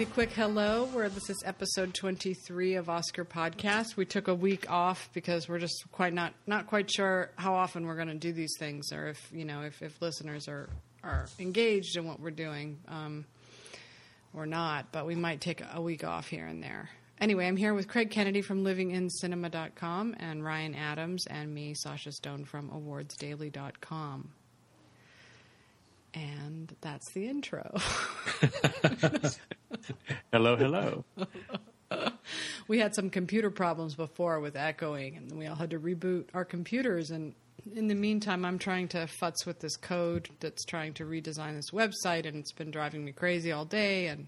the quick hello, where this is episode 23 of Oscar Podcast. We took a week off because we're just quite not not quite sure how often we're going to do these things, or if you know if, if listeners are are engaged in what we're doing um, or not. But we might take a week off here and there. Anyway, I'm here with Craig Kennedy from LivingInCinema.com and Ryan Adams and me, Sasha Stone from AwardsDaily.com. And that's the intro. hello, hello. we had some computer problems before with echoing, and we all had to reboot our computers. And in the meantime, I'm trying to futz with this code that's trying to redesign this website, and it's been driving me crazy all day. And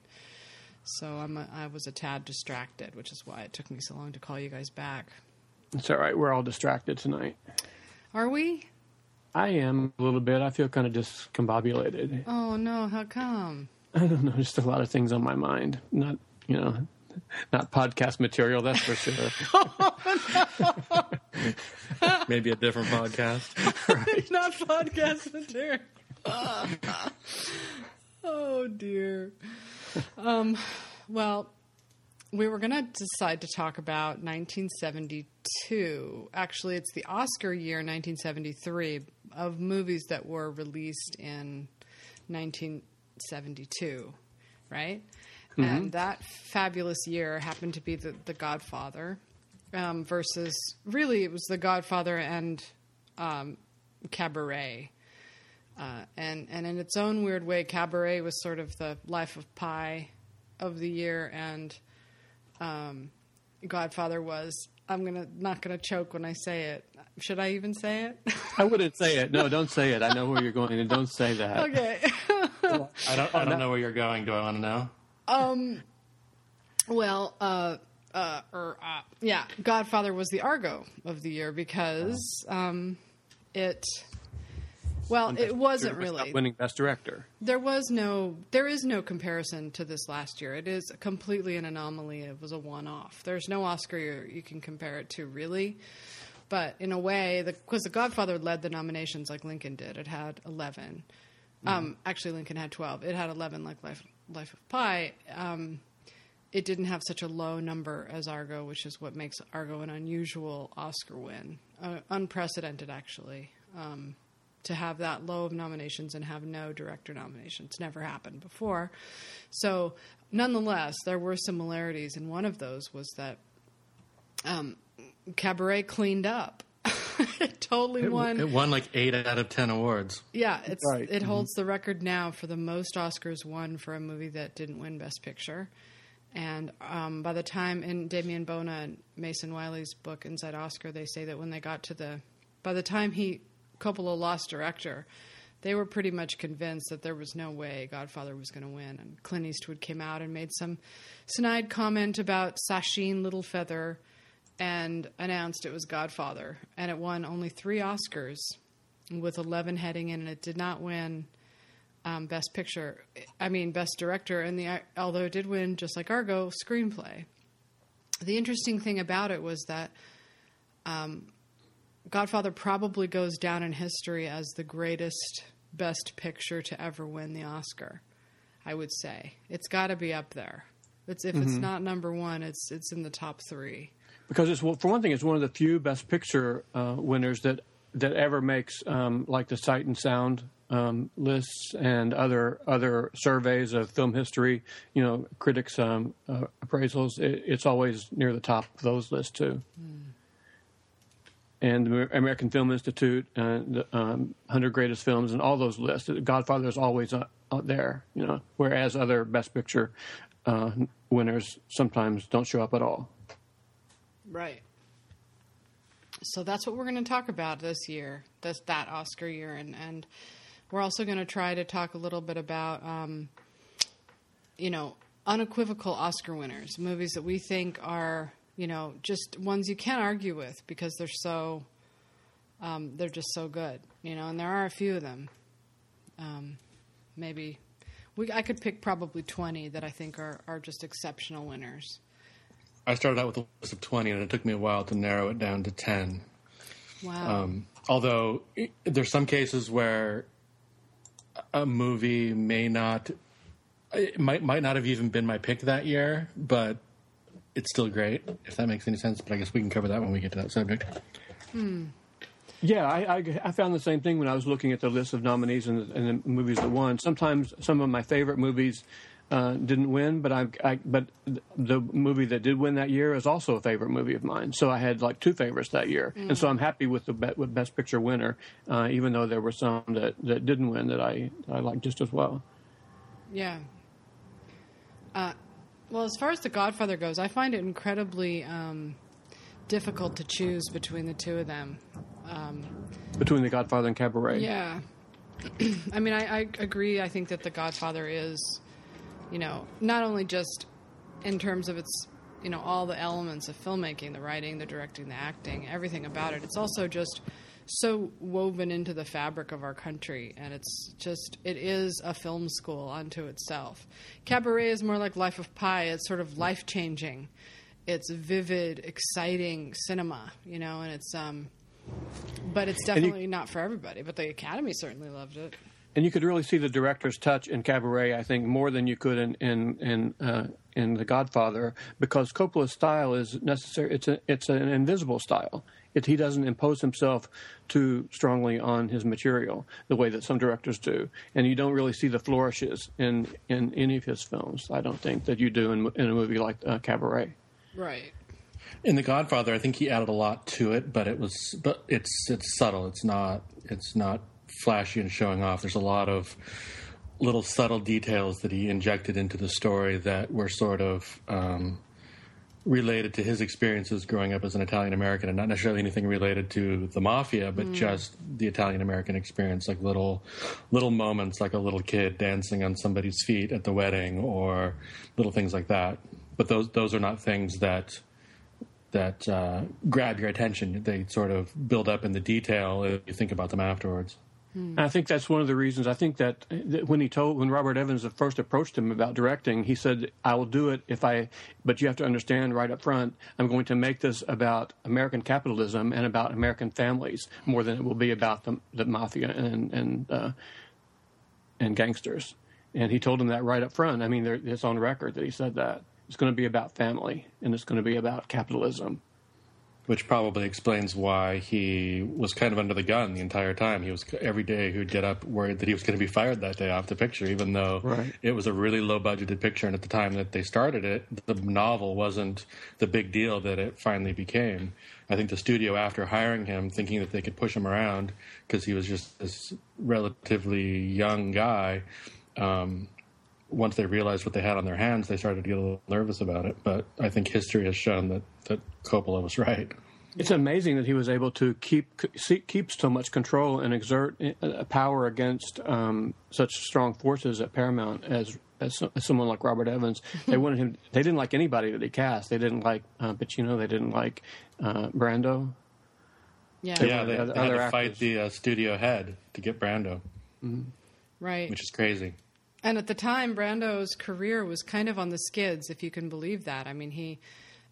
so I'm a, I was a tad distracted, which is why it took me so long to call you guys back. It's all right. We're all distracted tonight. Are we? I am a little bit. I feel kind of discombobulated. Oh no! How come? I don't know. Just a lot of things on my mind. Not you know, not podcast material. That's for sure. Maybe a different podcast. right. Not podcast material. oh dear. Um. Well, we were going to decide to talk about 1972. Actually, it's the Oscar year 1973 of movies that were released in 1972, right? Mm-hmm. And that fabulous year happened to be the, the Godfather um, versus really it was the Godfather and um, Cabaret. Uh, and and in its own weird way, Cabaret was sort of the Life of Pi of the year, and um, Godfather was. I'm gonna not gonna choke when I say it. Should I even say it? I wouldn't say it. No, don't say it. I know where you're going, and don't say that. Okay. I don't. I don't know where you're going. Do I want to know? Um. Well, uh, uh, or uh, yeah, Godfather was the Argo of the year because um, it well, it wasn't really winning Best Director. There was no, there is no comparison to this last year. It is completely an anomaly. It was a one-off. There's no Oscar you can compare it to, really. But in a way, because the, the, Godfather led the nominations like Lincoln did. It had 11. Mm. Um, actually, Lincoln had 12. It had 11 like Life, Life of Pi. Um, it didn't have such a low number as Argo, which is what makes Argo an unusual Oscar win. Uh, unprecedented, actually. Um, to have that low of nominations and have no director nominations. Never happened before. So, nonetheless, there were similarities, and one of those was that um, Cabaret cleaned up. it totally it, won. It won like eight out of ten awards. Yeah, it's right. it mm-hmm. holds the record now for the most Oscars won for a movie that didn't win Best Picture. And um, by the time in Damien Bona and Mason Wiley's book Inside Oscar, they say that when they got to the, by the time he Coppola lost director, they were pretty much convinced that there was no way Godfather was going to win. And Clint Eastwood came out and made some snide comment about Sacheen Littlefeather and announced it was Godfather. And it won only three Oscars with 11 heading in, and it did not win um, Best Picture. I mean, Best Director, and the although it did win, just like Argo, Screenplay. The interesting thing about it was that um, Godfather probably goes down in history as the greatest best picture to ever win the Oscar. I would say it's got to be up there. It's if mm-hmm. it's not number one, it's it's in the top three. Because it's for one thing, it's one of the few Best Picture uh, winners that that ever makes um, like the Sight and Sound um, lists and other other surveys of film history. You know, critics' um, uh, appraisals. It, it's always near the top of those lists too. Mm and the American Film Institute, and the um, 100 Greatest Films, and all those lists. Godfather is always uh, there, you know, whereas other Best Picture uh, winners sometimes don't show up at all. Right. So that's what we're going to talk about this year, this that Oscar year, and and we're also going to try to talk a little bit about, um, you know, unequivocal Oscar winners, movies that we think are you know, just ones you can't argue with because they're so um, they're just so good, you know. And there are a few of them. Um, maybe we I could pick probably twenty that I think are are just exceptional winners. I started out with a list of twenty, and it took me a while to narrow it down to ten. Wow. Um, although there's some cases where a movie may not it might might not have even been my pick that year, but it's still great if that makes any sense. But I guess we can cover that when we get to that subject. Yeah, I, I, I found the same thing when I was looking at the list of nominees and the, and the movies that won. Sometimes some of my favorite movies uh, didn't win, but I, I but the movie that did win that year is also a favorite movie of mine. So I had like two favorites that year, and so I'm happy with the be- with Best Picture winner, uh, even though there were some that, that didn't win that I I liked just as well. Yeah. Uh, well, as far as The Godfather goes, I find it incredibly um, difficult to choose between the two of them. Between The Godfather and Cabaret, Yeah. I mean, I, I agree. I think that The Godfather is, you know, not only just in terms of its, you know, all the elements of filmmaking, the writing, the directing, the acting, everything about it. It's also just so woven into the fabric of our country, and it's just, it is a film school unto itself. Cabaret is more like Life of Pi. It's sort of life changing. It's vivid, exciting cinema, you know, and it's, um, but it's you- definitely not for everybody. But the Academy certainly loved it. and you could really see the director's touch in Cabaret. I think more than you could in in in, uh, in The Godfather, because Coppola's style is necessary. It's a, it's an invisible style. It, he doesn't impose himself too strongly on his material the way that some directors do, and you don't really see the flourishes in in any of his films. I don't think that you do in, in a movie like uh, Cabaret. Right. In The Godfather, I think he added a lot to it, but it was but it's it's subtle. It's not it's not flashy and showing off. There's a lot of little subtle details that he injected into the story that were sort of um, related to his experiences growing up as an Italian American, and not necessarily anything related to the mafia, but just the Italian American experience, like little little moments, like a little kid dancing on somebody's feet at the wedding, or little things like that. But those those are not things that that uh, grab your attention. They sort of build up in the detail if you think about them afterwards. And I think that's one of the reasons. I think that, that when he told when Robert Evans first approached him about directing, he said, "I will do it if I." But you have to understand right up front, I'm going to make this about American capitalism and about American families more than it will be about the, the mafia and and uh, and gangsters. And he told him that right up front. I mean, it's on record that he said that it's going to be about family and it's going to be about capitalism. Which probably explains why he was kind of under the gun the entire time. He was every day he would get up worried that he was going to be fired that day off the picture, even though Right. it was a really low budgeted picture. And at the time that they started it, the novel wasn't the big deal that it finally became. I think the studio, after hiring him, thinking that they could push him around because he was just this relatively young guy. Um, once they realized what they had on their hands, they started to get a little nervous about it. But I think history has shown that, that Coppola was right. It's amazing that he was able to keep keep so much control and exert uh, power against um, such strong forces at Paramount as, as someone like Robert Evans. They wanted him. They didn't like anybody that he cast. They didn't like uh, Pacino. They didn't like uh, Brando. Yeah. Yeah, they, other- they had other to fight the uh, studio head to get Brando, Right. which is crazy. And at the time, Brando's career was kind of on the skids, if you can believe that. I mean, he,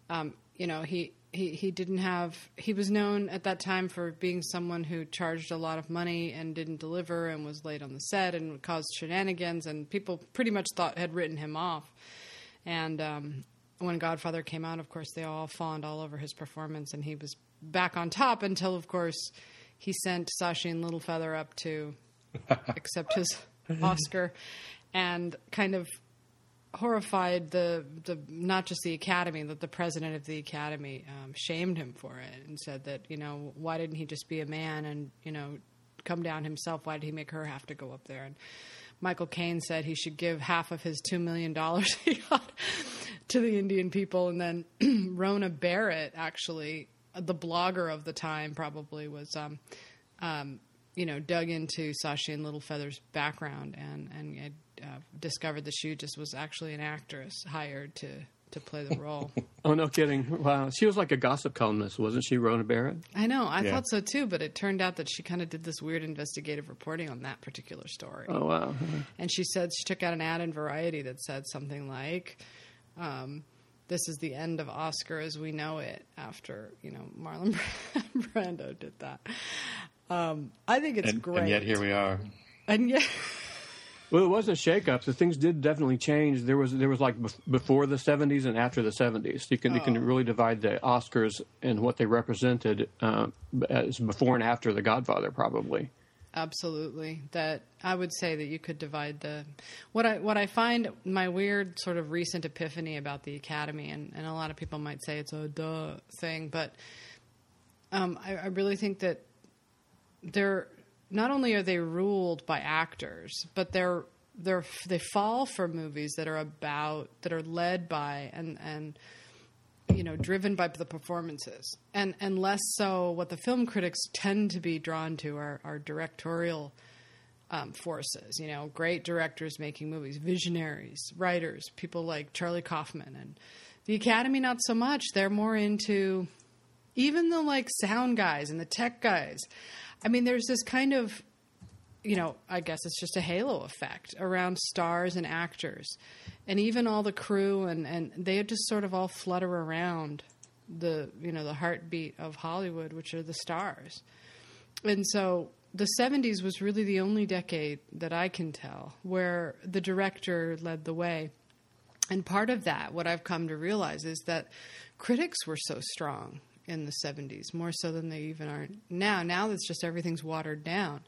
um, you know, he, he, he didn't have, he was known at that time for being someone who charged a lot of money and didn't deliver and was late on the set and caused shenanigans, and people pretty much thought had written him off. And um, when Godfather came out, of course, they all fawned all over his performance, and he was back on top until, of course, he sent Sacheen Littlefeather up to accept his Oscar, and kind of horrified the the not just the Academy, that the president of the Academy um, shamed him for it and said that you know why didn't he just be a man and you know come down himself? Why did he make her have to go up there? And Michael Caine said he should give half of his two million dollars he got to the Indian people, and then Rona Barrett actually. The blogger of the time probably was um, um, you know, dug into Sacheen Littlefeather's background and and uh, discovered that she just was actually an actress hired to to play the role. Oh no, kidding! Wow, she was like a gossip columnist, wasn't she, Rona Barrett? I know, I Yeah. thought so too, but it turned out that she kind of did this weird investigative reporting on that particular story. Oh wow, And she said she took out an ad in Variety that said something like, um, "This is the end of Oscar as we know it." After you know Marlon Brando did that, um, I think it's And, great. and yet here we are. And yet, Well, it was a shakeup. The things did definitely change. There was there was like bef- before the '70s and after the '70s. You can you can really divide the Oscars and what they represented uh, as before and after The Godfather, probably. Absolutely. That I would say that you could divide the what I what I find my weird sort of recent epiphany about the Academy, and, and a lot of people might say it's a duh thing, but um, I, I really think that they're not only are they ruled by actors, but they're they're they fall for movies that are about that are led by and and you know driven by the performances. And and less so what the film critics tend to be drawn to are, are directorial um, forces you know great directors making movies visionaries writers people like charlie kaufman and the academy not so much. They're more into even the like sound guys and the tech guys i mean there's this kind of you know, I guess it's just a halo effect around stars and actors. And even all the crew and, and they just sort of all flutter around the you know, the heartbeat of Hollywood, which are the stars. And so the 70s was really the only decade that I can tell where the director led the way. And part of that, what I've come to realize, is that critics were so strong in the 70s, more so than they even are now. Now it's just everything's watered down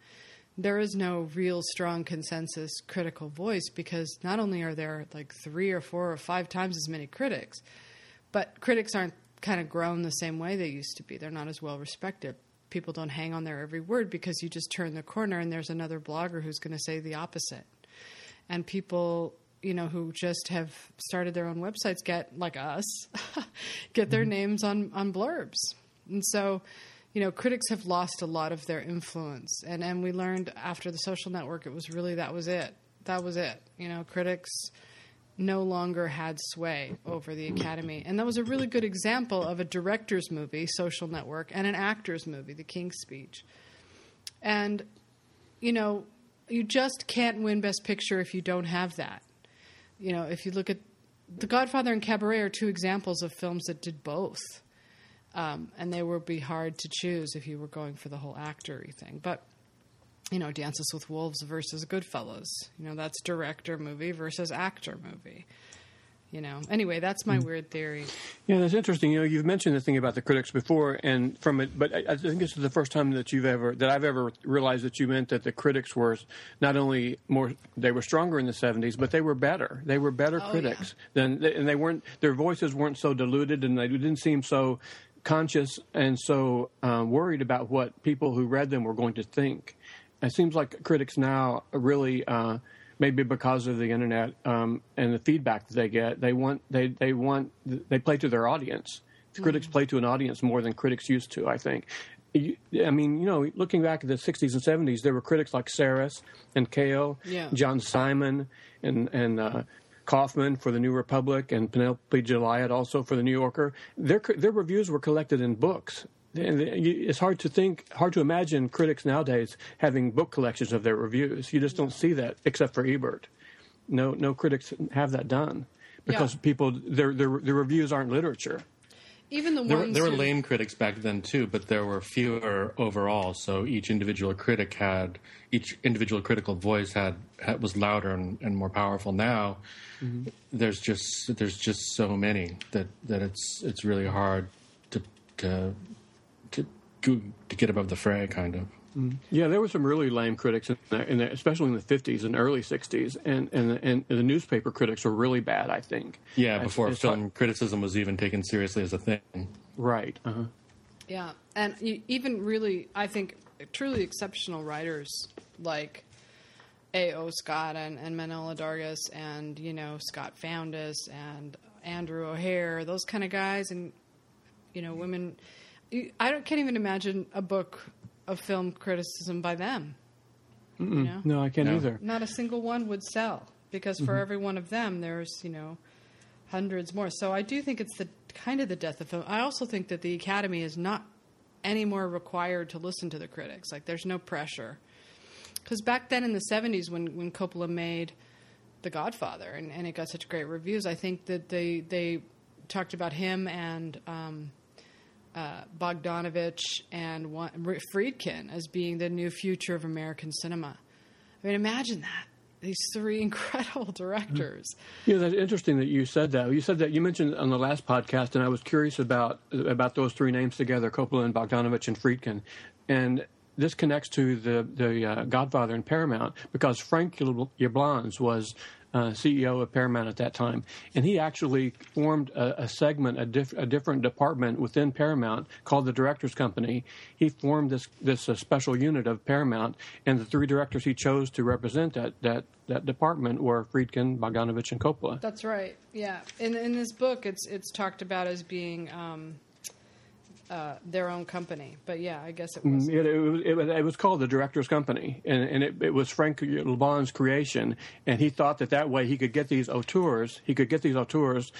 there is no real strong consensus critical voice because not only are there like three or four or five times as many critics, but critics aren't kind of grown the same way they used to be. They're not as well respected. People don't hang on their every word because you just turn the corner and there's another blogger who's going to say the opposite. And people, you know, who just have started their own websites get like us get their mm-hmm. names on on blurbs. And so you know, critics have lost a lot of their influence, and and we learned after the social network, it was really that was it. That was it. You know, critics no longer had sway over the Academy, and that was a really good example of a director's movie, Social Network, and an actor's movie, The King's Speech. And you know, you just can't win Best Picture if you don't have that. You know, if you look at The Godfather and Cabaret are two examples of films that did both um, and they would be hard to choose if you were going for the whole actory thing. But you know, Dances with Wolves versus Goodfellas. You know, that's director movie versus actor movie. You know. Anyway, that's my mm. weird theory. Yeah, that's interesting. You know, you've mentioned the thing about the critics before, and from it, but I, I think this is the first time that you've ever that I've ever realized that you meant that the critics were not only more they were stronger in the '70s, but they were better. They were better oh, critics yeah. than, and they weren't. Their voices weren't so diluted, and they didn't seem so conscious and so um, worried about what people who read them were going to think. It seems like critics now really, uh, maybe because of the internet um, and the feedback that they get, they want they they want they play to their audience. Mm-hmm. Critics play to an audience more than critics used to. I think. I mean, you know, looking back at the '60s and '70s, there were critics like Sarris and Kael, yeah. John Simon, and and uh, Kaufman for the New Republic and Penelope Gilliatt also for the New Yorker. Their their reviews were collected in books. It's hard to think, hard to imagine critics nowadays having book collections of their reviews. You just don't see that, except for Ebert. No, no critics have that done because yeah. people their, their their reviews aren't literature. Even the there ones were, there were lame critics back then too, but there were fewer overall. So each individual critic had each individual critical voice had, had was louder and, and, more powerful. Now mm-hmm. there's just there's just so many that, that it's it's really hard to to to to get above the fray, kind of. Mm. Yeah, there were some really lame critics, in the, in the, especially in the 50s and early 60s, and, and, and the newspaper critics were really bad, I think. Yeah, before as, film as criticism was even taken seriously as a thing. Right. Uh-huh. Yeah, and even really, I think, truly exceptional writers like A.O. Scott and, and Manohla Dargis and, you know, Scott Foundas and Andrew O'Hehir, those kind of guys, and, you know, women. I can't even imagine a book of film criticism by them. You know? No, I can't no. either. Not a single one would sell because for mm-hmm. every one of them, there's you know hundreds more. So I do think it's the kind of the death of film. I also think that the Academy is not any more required to listen to the critics. Like there's no pressure. Because back then in the 70s, when, when Coppola made The Godfather and, and it got such great reviews, I think that they they talked about him and um, uh, Bogdanovich and Friedkin as being the new future of American cinema. I mean, imagine that. these three incredible directors. Yeah, that's interesting that you said that. You said that you mentioned on the last podcast, and I was curious about about those three names together: Coppola and Bogdanovich and Friedkin, and this connects to the the uh, Godfather and Paramount because Frank Yablans was uh, CEO of Paramount at that time, and he actually formed a, a segment, a, diff, a, different department within Paramount called the Directors Company. He formed this this uh, special unit of Paramount, and the three directors he chose to represent that that that department were Friedkin, Bogdanovich, and Coppola. That's right. Yeah, in in this book, it's it's talked about as being. Um, uh, their own company. But yeah, I guess it was. Mm, it, it, it, it was called the Director's Company, and, and it, it was Frank Yablans' creation. And he thought that that way he could get these auteurs, he could get these auteurs,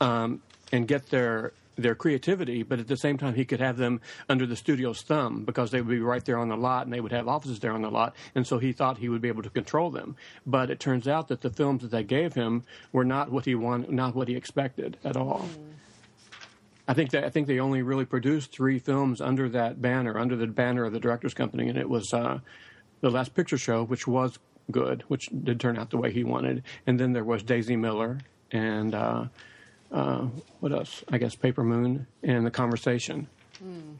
um, and get their their creativity, but at the same time he could have them under the studio's thumb because they would be right there on the lot and they would have offices there on the lot. And so he thought he would be able to control them. But it turns out that the films that they gave him were not what he wanted, not what he expected at all. Mm. I think that I think they only really produced three films under that banner, under the banner of the directors' company, and it was uh, the Last Picture Show, which was good, which did turn out the way he wanted, and then there was Daisy Miller and uh, uh, what else? I guess Paper Moon and The Conversation. Mm.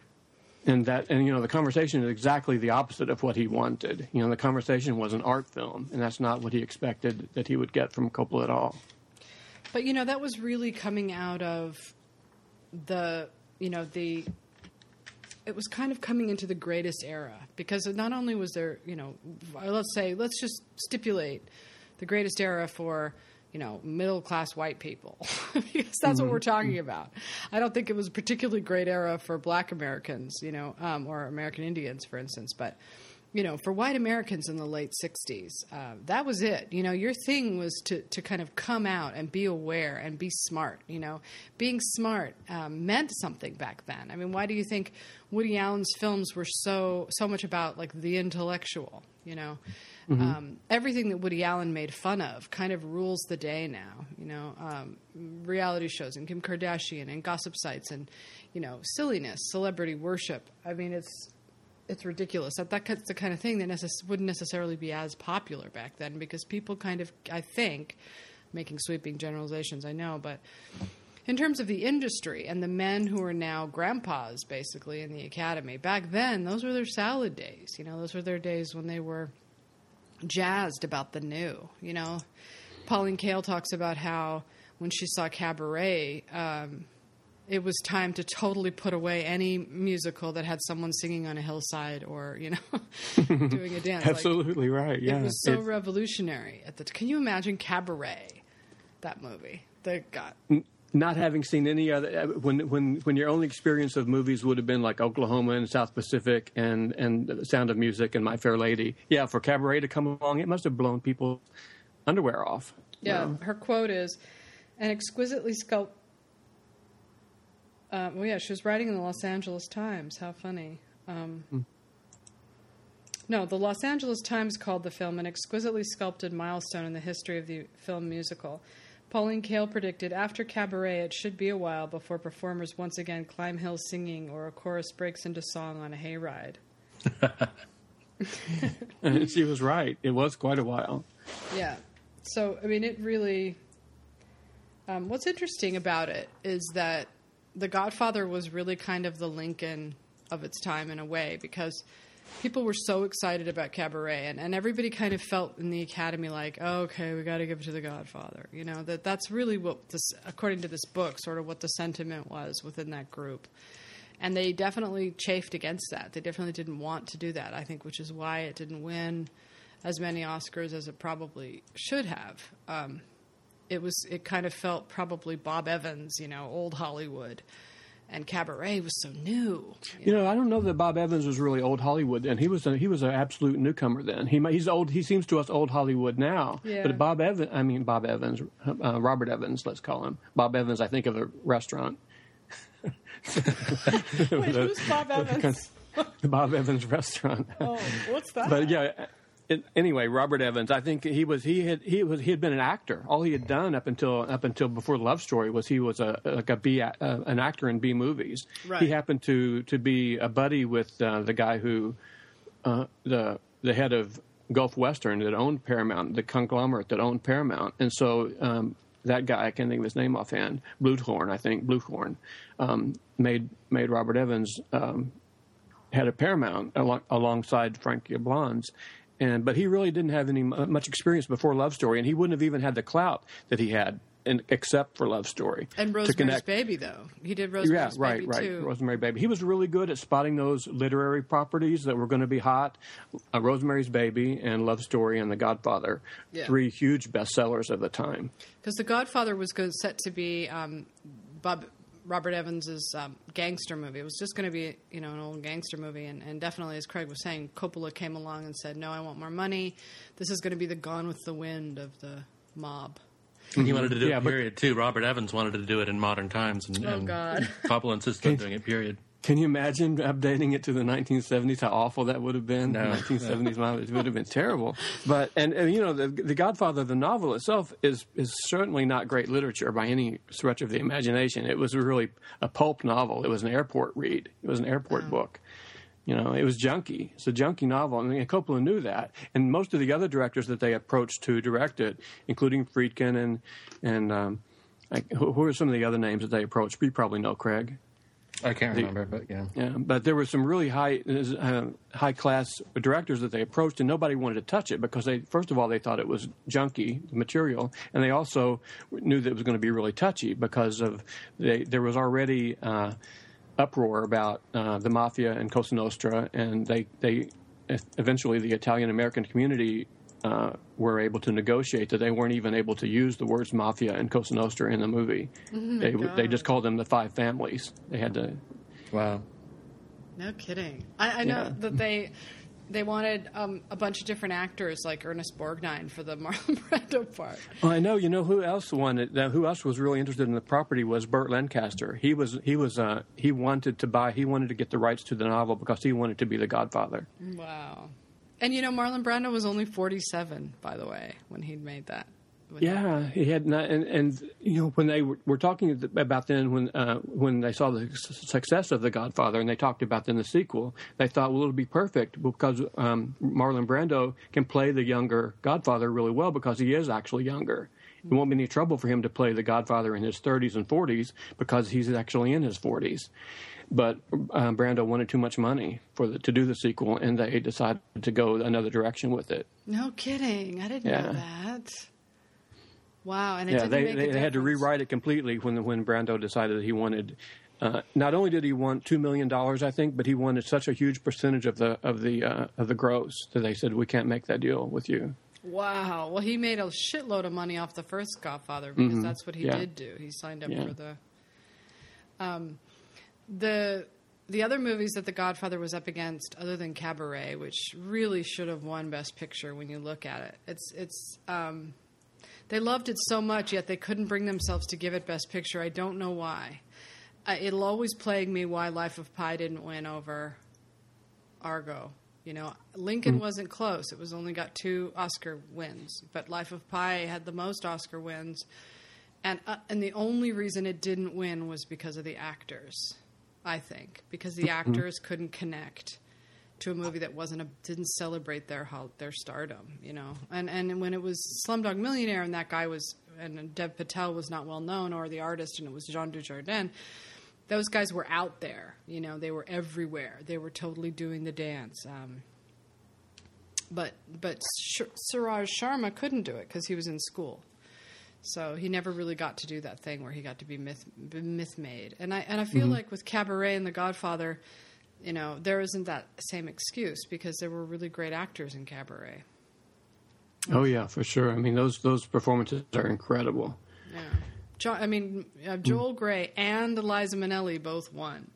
And that, and you know, the conversation is exactly the opposite of what he wanted. You know, the conversation was an art film, and that's not what he expected that he would get from Coppola at all. But you know, that was really coming out of the you know the it was kind of coming into the greatest era because not only was there you know let's say let's just stipulate the greatest era for you know middle class white people. Because that's mm-hmm. what we're talking about. I don't think it was a particularly great era for black americans you know um, or american indians for instance but you know, for white Americans in the late 60s, uh, that was it. You know, your thing was to, to kind of come out and be aware and be smart. You know, being smart um, meant something back then. I mean, why do you think Woody Allen's films were so, so much about like the intellectual? You know, mm-hmm. um, everything that Woody Allen made fun of kind of rules the day now. You know, um, reality shows and Kim Kardashian and gossip sites and, you know, silliness, celebrity worship. I mean, it's it's ridiculous. That that's the kind of thing that necess- wouldn't necessarily be as popular back then because people kind of, I think, making sweeping generalizations. I know, but in terms of the industry and the men who are now grandpas, basically in the academy, back then those were their salad days. You know, those were their days when they were jazzed about the new. You know, Pauline Kael talks about how when she saw Cabaret. Um, it was time to totally put away any musical that had someone singing on a hillside or you know doing a dance. Absolutely like, right. Yeah, it was so it's... revolutionary. At the t- can you imagine Cabaret, that movie? They got. Not having seen any other, uh, when when when your only experience of movies would have been like Oklahoma and South Pacific and and Sound of Music and My Fair Lady, yeah, for Cabaret to come along, it must have blown people's underwear off. Yeah, know? her quote is, "An exquisitely sculpted." Uh, well, yeah, she was writing in the Los Angeles Times. How funny. Um, mm. No, the Los Angeles Times called the film an exquisitely sculpted milestone in the history of the film musical. Pauline Kael predicted after Cabaret, it should be a while before performers once again climb hills singing or a chorus breaks into song on a hayride. she was right. It was quite a while. Yeah. So, I mean, it really. Um, what's interesting about it is that the Godfather was really kind of the Lincoln of its time in a way because people were so excited about Cabaret, and, and everybody kind of felt in the Academy like, oh, okay, we got to give it to the Godfather. You know that that's really what this, according to this book, sort of what the sentiment was within that group. And they definitely chafed against that. They definitely didn't want to do that. I think, which is why it didn't win as many Oscars as it probably should have. Um, it was it kind of felt probably Bob Evans, you know, old Hollywood. And Cabaret was so new. You, you know? know? I don't know that Bob Evans was really old Hollywood then. He was a, he was an absolute newcomer then. He he's old. He seems to us old Hollywood now. Yeah. But Bob Evans, I mean Bob Evans, uh, Robert Evans, let's call him Bob Evans. I think of a restaurant. Wait, who's Bob Evans? Bob Evans restaurant. Oh, what's that? But yeah, it, anyway, Robert Evans. I think he was he had he was he had been an actor. All he had done up until up until before Love Story was he was a like a B uh, an actor in B movies. Right. He happened to to be a buddy with uh, the guy who uh, the the head of Gulf Western that owned Paramount, the conglomerate that owned Paramount, and so um, that guy I can't think of his name offhand, Bluhdorn, I think Bluhdorn, um, made made Robert Evans um, head of Paramount al- alongside Frankie Yablans. And but he really didn't have any much experience before Love Story, and he wouldn't have even had the clout that he had in, except for Love Story. And Rosemary's Baby, though he did Rosemary's yeah, right, Baby right. too. Rosemary Baby. He was really good at spotting those literary properties that were going to be hot. Uh, Rosemary's Baby and Love Story and The Godfather, Yeah. three huge bestsellers of the time. Because The Godfather was set to be um, Bob, Robert Evans's um, gangster movie. It was just going to be, you know, an old gangster movie, and, and definitely, as Craig was saying, Coppola came along and said, "No, I want more money. This is going to be the Gone with the Wind of the mob." He wanted to do Yeah, it but- period too. Robert Evans wanted to do it in modern times, and, Oh, and God. Coppola insisted on doing it period. Can you imagine updating it to the 1970s? How awful that would have been. No. 1970s mom, it would have been terrible. But and, and you know, the, the Godfather, the novel itself, is is certainly not great literature by any stretch of the imagination. It was really a pulp novel. It was an airport read. It was an airport book. You know, it was junky. It's a junky novel. I mean, Coppola knew that, and most of the other directors that they approached to direct it, including Friedkin and and um, like, who, who are some of the other names that they approached? You probably know, Craig. I can't remember, but yeah. Yeah, but there were some really high uh, high class directors that they approached, and nobody wanted to touch it because they first of all they thought it was junky material, and they also knew that it was going to be really touchy because of they, there was already uh, uproar about uh, the mafia and Cosa Nostra, and they they eventually the Italian American community. Were able to negotiate that they weren't even able to use the words mafia and Cosa Nostra in the movie. they they just called them the five families. They had to Wow. No kidding. I, I know Yeah. that they they wanted um, a bunch of different actors like Ernest Borgnine for the Marlon Brando part. Well, I know. You know who else wanted? Uh, who else was really interested in the property was Burt Lancaster. He was. He was. Uh, he wanted to buy. He wanted to get the rights to the novel because he wanted to be the Godfather. Wow. And you know, Marlon Brando was only 47, by the way, when he'd made that. When- Yeah, he had. Not, and and you know when they were, were talking about then when uh, when they saw the su- success of the Godfather and they talked about then the sequel, they thought well it'll be perfect because um, Marlon Brando can play the younger Godfather really well because he is actually younger. It won't be any trouble for him to play the Godfather in his 30s and 40s because he's actually in his 40s. But um, Brando wanted too much money for the, to do the sequel, and they decided to go another direction with it. No kidding. I didn't know that. Wow. And it yeah, they they, they had to rewrite it completely when when Brando decided that he wanted. Uh, not only did he want two million dollars, I think, but he wanted such a huge percentage of the of the uh, of the gross that they said we can't make that deal with you. Wow. Well, he made a shitload of money off the first Godfather because that's what he Mm-hmm. Yeah. did do. He signed up Yeah. for the. Um, the the other movies that the Godfather was up against, other than Cabaret, which really should have won Best Picture when you look at it, it's it's. Um, they loved it so much, yet they couldn't bring themselves to give it Best Picture. I don't know why. Uh, it'll always plague me why Life of Pi didn't win over Argo. You know, Lincoln wasn't close. It was only got two Oscar wins, but Life of Pi had the most Oscar wins, and uh, and the only reason it didn't win was because of the actors. I think because the actors couldn't connect to a movie that wasn't a didn't celebrate their their stardom. You know, and and when it was Slumdog Millionaire and that guy was and Dev Patel was not well known or the artist and it was Jean Dujardin those guys were out there. You know, they were everywhere. They were totally doing the dance. Um, but but Suraj Sharma couldn't do it because he was in school, so he never really got to do that thing where he got to be myth myth made. And I and I feel mm-hmm. like with Cabaret and The Godfather, you know, there isn't that same excuse because there were really great actors in Cabaret. Oh yeah, for sure. I mean those those performances are incredible. Yeah. Jo- I mean, uh, mm. Joel Grey and Liza Minnelli both won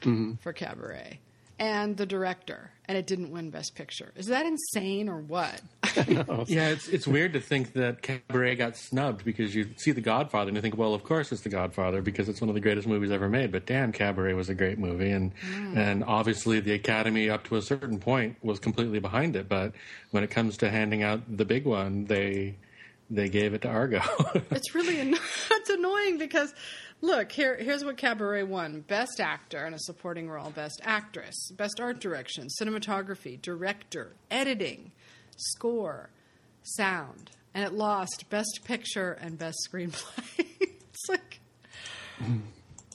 mm-hmm. for Cabaret, and the director, and it didn't win Best Picture. Is that insane or what? Yeah, it's it's weird to think that Cabaret got snubbed because you see The Godfather and you think, well, of course it's The Godfather because it's one of the greatest movies ever made. But damn, Cabaret was a great movie, and mm. and obviously the Academy up to a certain point was completely behind it. But when it comes to handing out the big one, they they gave it to Argo. it's really anno- it's annoying because look here here's what cabaret won best actor in a supporting role best actress best art direction cinematography director editing score, sound, and it lost Best Picture and Best Screenplay. it's like,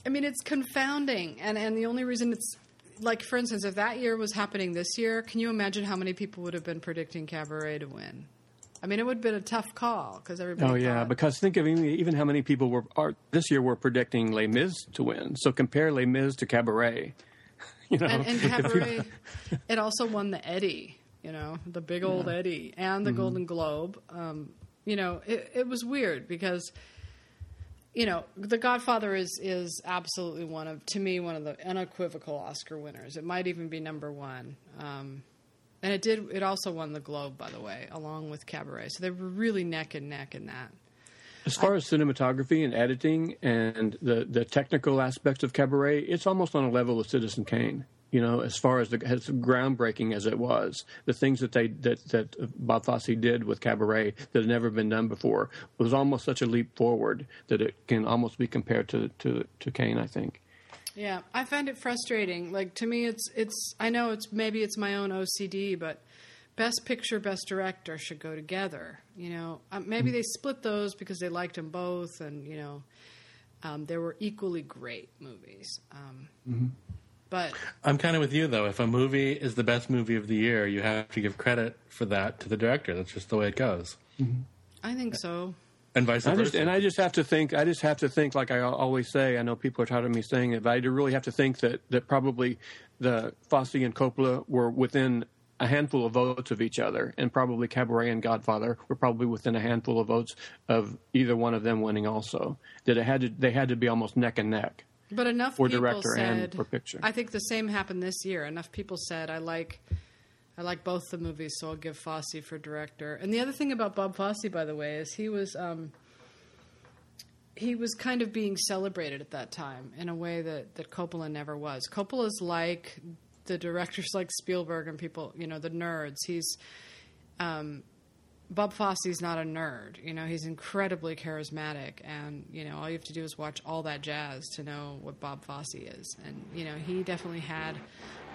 I mean, it's confounding, and and the only reason it's like, for instance, if that year was happening this year, can you imagine how many people would have been predicting Cabaret to win? I mean, it would have been a tough call because everybody. Oh yeah, because think of even, even how many people were are, this year were predicting Les Mis to win. So compare Les Mis to Cabaret. You know, and, and Cabaret, it also won the Eddie, you know, the big old Eddie, and the Mm-hmm. Golden Globe. Um, you know, it, it was weird because, you know, The Godfather is is absolutely one of, to me, one of the unequivocal Oscar winners. It might even be number one. Um, and it did. It also won the Globe, by the way, along with Cabaret. So they were really neck and neck in that. As far as cinematography and editing and the, the technical aspects of Cabaret, it's almost on a level with Citizen Kane. You know, as far as the as groundbreaking as it was, the things that they that that Bob Fosse did with Cabaret that had never been done before was almost such a leap forward that it can almost be compared to to, to Kane. I think. Yeah, I find it frustrating. Like to me, it's it's. I know it's maybe it's my own OCD, but best picture, best director should go together. You know, um, maybe they split those because they liked them both, and you know, um, they were equally great movies. Um, But I'm kind of with you though. If a movie is the best movie of the year, you have to give credit for that to the director. That's just the way it goes, I think so. and vice I versa. just, and I just have to think. I just have to think, like I always say. I know people are tired of me saying it, but I do really have to think that that probably the Fosse and Coppola were within a handful of votes of each other, and probably Cabaret and Godfather were probably within a handful of votes of either one of them winning. Also, that it had to, they had to be almost neck and neck. But enough For people director and said. for picture. I think the same happened this year. Enough people said I like, I like both the movies, so I'll give Fosse for director. And the other thing about Bob Fosse, by the way, is he was, um, he was kind of being celebrated at that time in a way that that Coppola never was. Coppola's like the directors like Spielberg and people, you know, the nerds. He's Bob Fosse's not a nerd. You know, he's incredibly charismatic, and you know, all you have to do is watch all that jazz to know what Bob Fosse is. And you know, he definitely had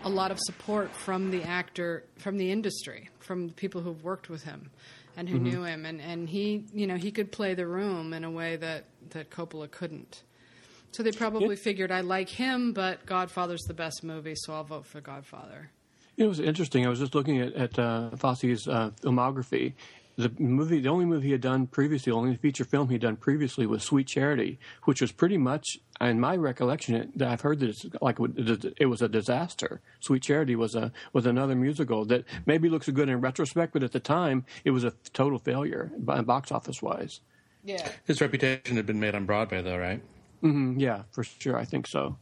a lot of support from the actor, from the industry, from the people who've worked with him and who knew him, and and he, you know, he could play the room in a way that that Coppola couldn't. So they probably figured I like him, but Godfather's the best movie, so I'll vote for Godfather. It was interesting. I was just looking at, at uh, Fosse's uh, filmography. The movie, the only movie he had done previously, the only feature film he had done previously was Sweet Charity, which was pretty much, in my recollection, it, I've heard that it's like it was a disaster. Sweet Charity was a was another musical that maybe looks good in retrospect, but at the time it was a total failure, by- box office wise. Yeah. His reputation had been made on Broadway, though, right? Mm, Yeah, for sure, I think so.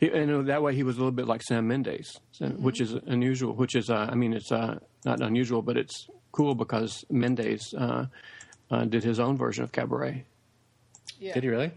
He, and that way, he was a little bit like Sam Mendes, so, which is unusual. Which is, uh, I mean, it's uh, not unusual, but it's cool because Mendes uh, uh, did his own version of Cabaret. Yeah. Did he really?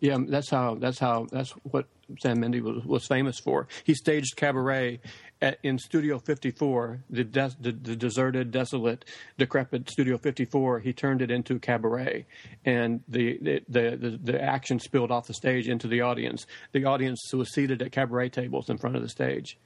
Yeah, that's how. That's how. That's what Sam Mendes was, was famous for. He staged Cabaret at, in Studio 54, the, des, the, the deserted, desolate, decrepit Studio 54. He turned it into Cabaret, and the the, the the the action spilled off the stage into the audience. The audience was seated at cabaret tables in front of the stage.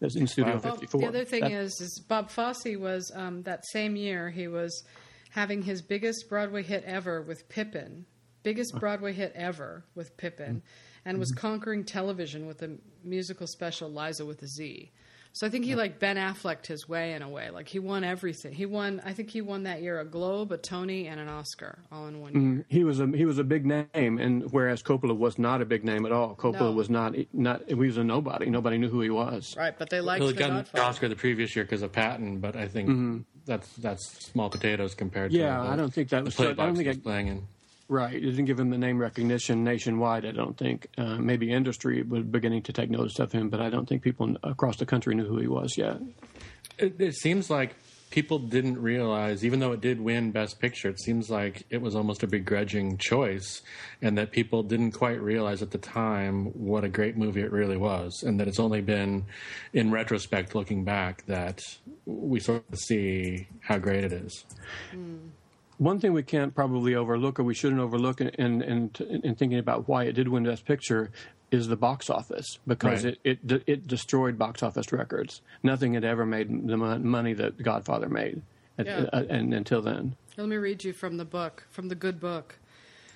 That's in Studio Wow. Well, 54. the other thing That- is, is Bob Fosse was um, that same year he was having his biggest Broadway hit ever with Pippin, biggest Broadway hit ever with Pippin, and was conquering television with the musical special Liza with a Z. So I think he like Ben Afflecked his way in a way. Like he won everything. He won. I think he won that year a Globe, a Tony, and an Oscar all in one mm, year. he was a he was a big name, and whereas Coppola was not a big name at all. Coppola No. was not not he was a nobody. Nobody knew who he was. Right, but they liked Well, the he got the Godfather. Oscar the previous year because of Patton, but I think mm-hmm. that's that's small potatoes compared to Yeah, I don't think that the was- play I don't think he was I- playing in. Right. It didn't give him the name recognition nationwide, I don't think. Uh, maybe industry was beginning to take notice of him, but I don't think people across the country knew who he was yet. It, it seems like people didn't realize, even though it did win Best Picture, it seems like it was almost a begrudging choice, and that people didn't quite realize at the time what a great movie it really was, and that it's only been in retrospect, looking back, that we sort of see how great it is. One thing we can't probably overlook, or we shouldn't overlook, in, in, in, in thinking about why it did win Best Picture, is the box office because Right. it, it it destroyed box office records. Nothing had ever made the mon- money that Godfather made, at, Yeah. uh, and until then. Let me read you from the book, from the good book.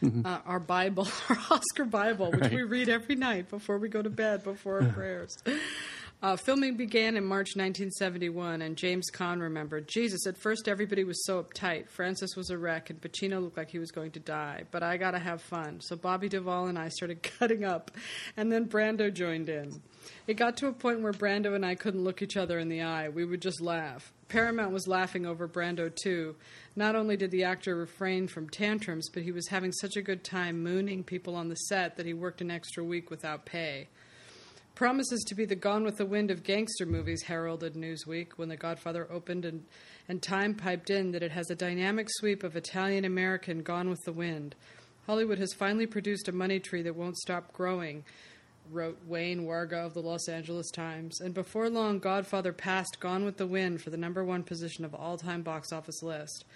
Mm-hmm. Uh, our Bible, our Oscar Bible, which Right. we read every night before we go to bed, before our prayers. Uh, filming began in March 1971, and James Caan remembered Jesus. At first, everybody was so uptight. Francis was a wreck, and Pacino looked like he was going to die. But I got to have fun. So Bobby Duvall and I started cutting up, and then Brando joined in. It got to a point where Brando and I couldn't look each other in the eye. We would just laugh. Paramount was laughing over Brando too. Not only did the actor refrain from tantrums, but he was having such a good time mooning people on the set that he worked an extra week without pay. Promises to be the Gone with the Wind of gangster movies heralded Newsweek when The Godfather opened, and, and Time piped in that it has a dynamic sweep of Italian American Gone with the Wind. Hollywood has finally produced a money tree that won't stop growing, wrote Wayne Warga of the Los Angeles Times. And before long, Godfather passed Gone with the Wind for the number one position of all time box office list.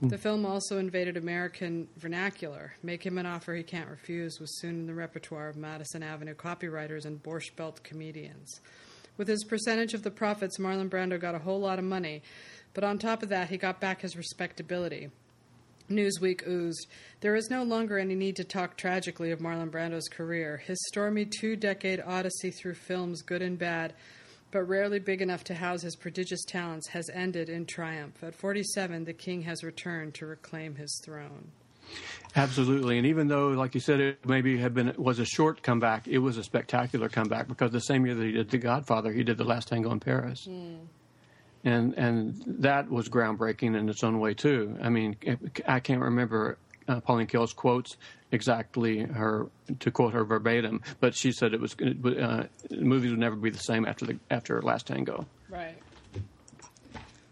Hmm. The film also invaded American vernacular. Make Him an Offer He Can't Refuse was soon in the repertoire of Madison Avenue copywriters and Borscht Belt comedians. With his percentage of the profits, Marlon Brando got a whole lot of money, but on top of that, he got back his respectability. Newsweek oozed. There is no longer any need to talk tragically of Marlon Brando's career. His stormy two decade odyssey through films, good and bad, but rarely big enough to house his prodigious talents, has ended in triumph. At 47, the king has returned to reclaim his throne. Absolutely, and even though, like you said, it maybe had been was a short comeback, it was a spectacular comeback because the same year that he did The Godfather, he did The Last Tango in Paris, hmm. and and that was groundbreaking in its own way too. I mean, I can't remember uh, Pauline Kael's quotes exactly her to quote her verbatim, but she said it was uh, movies would never be the same after the after Last Tango. Right.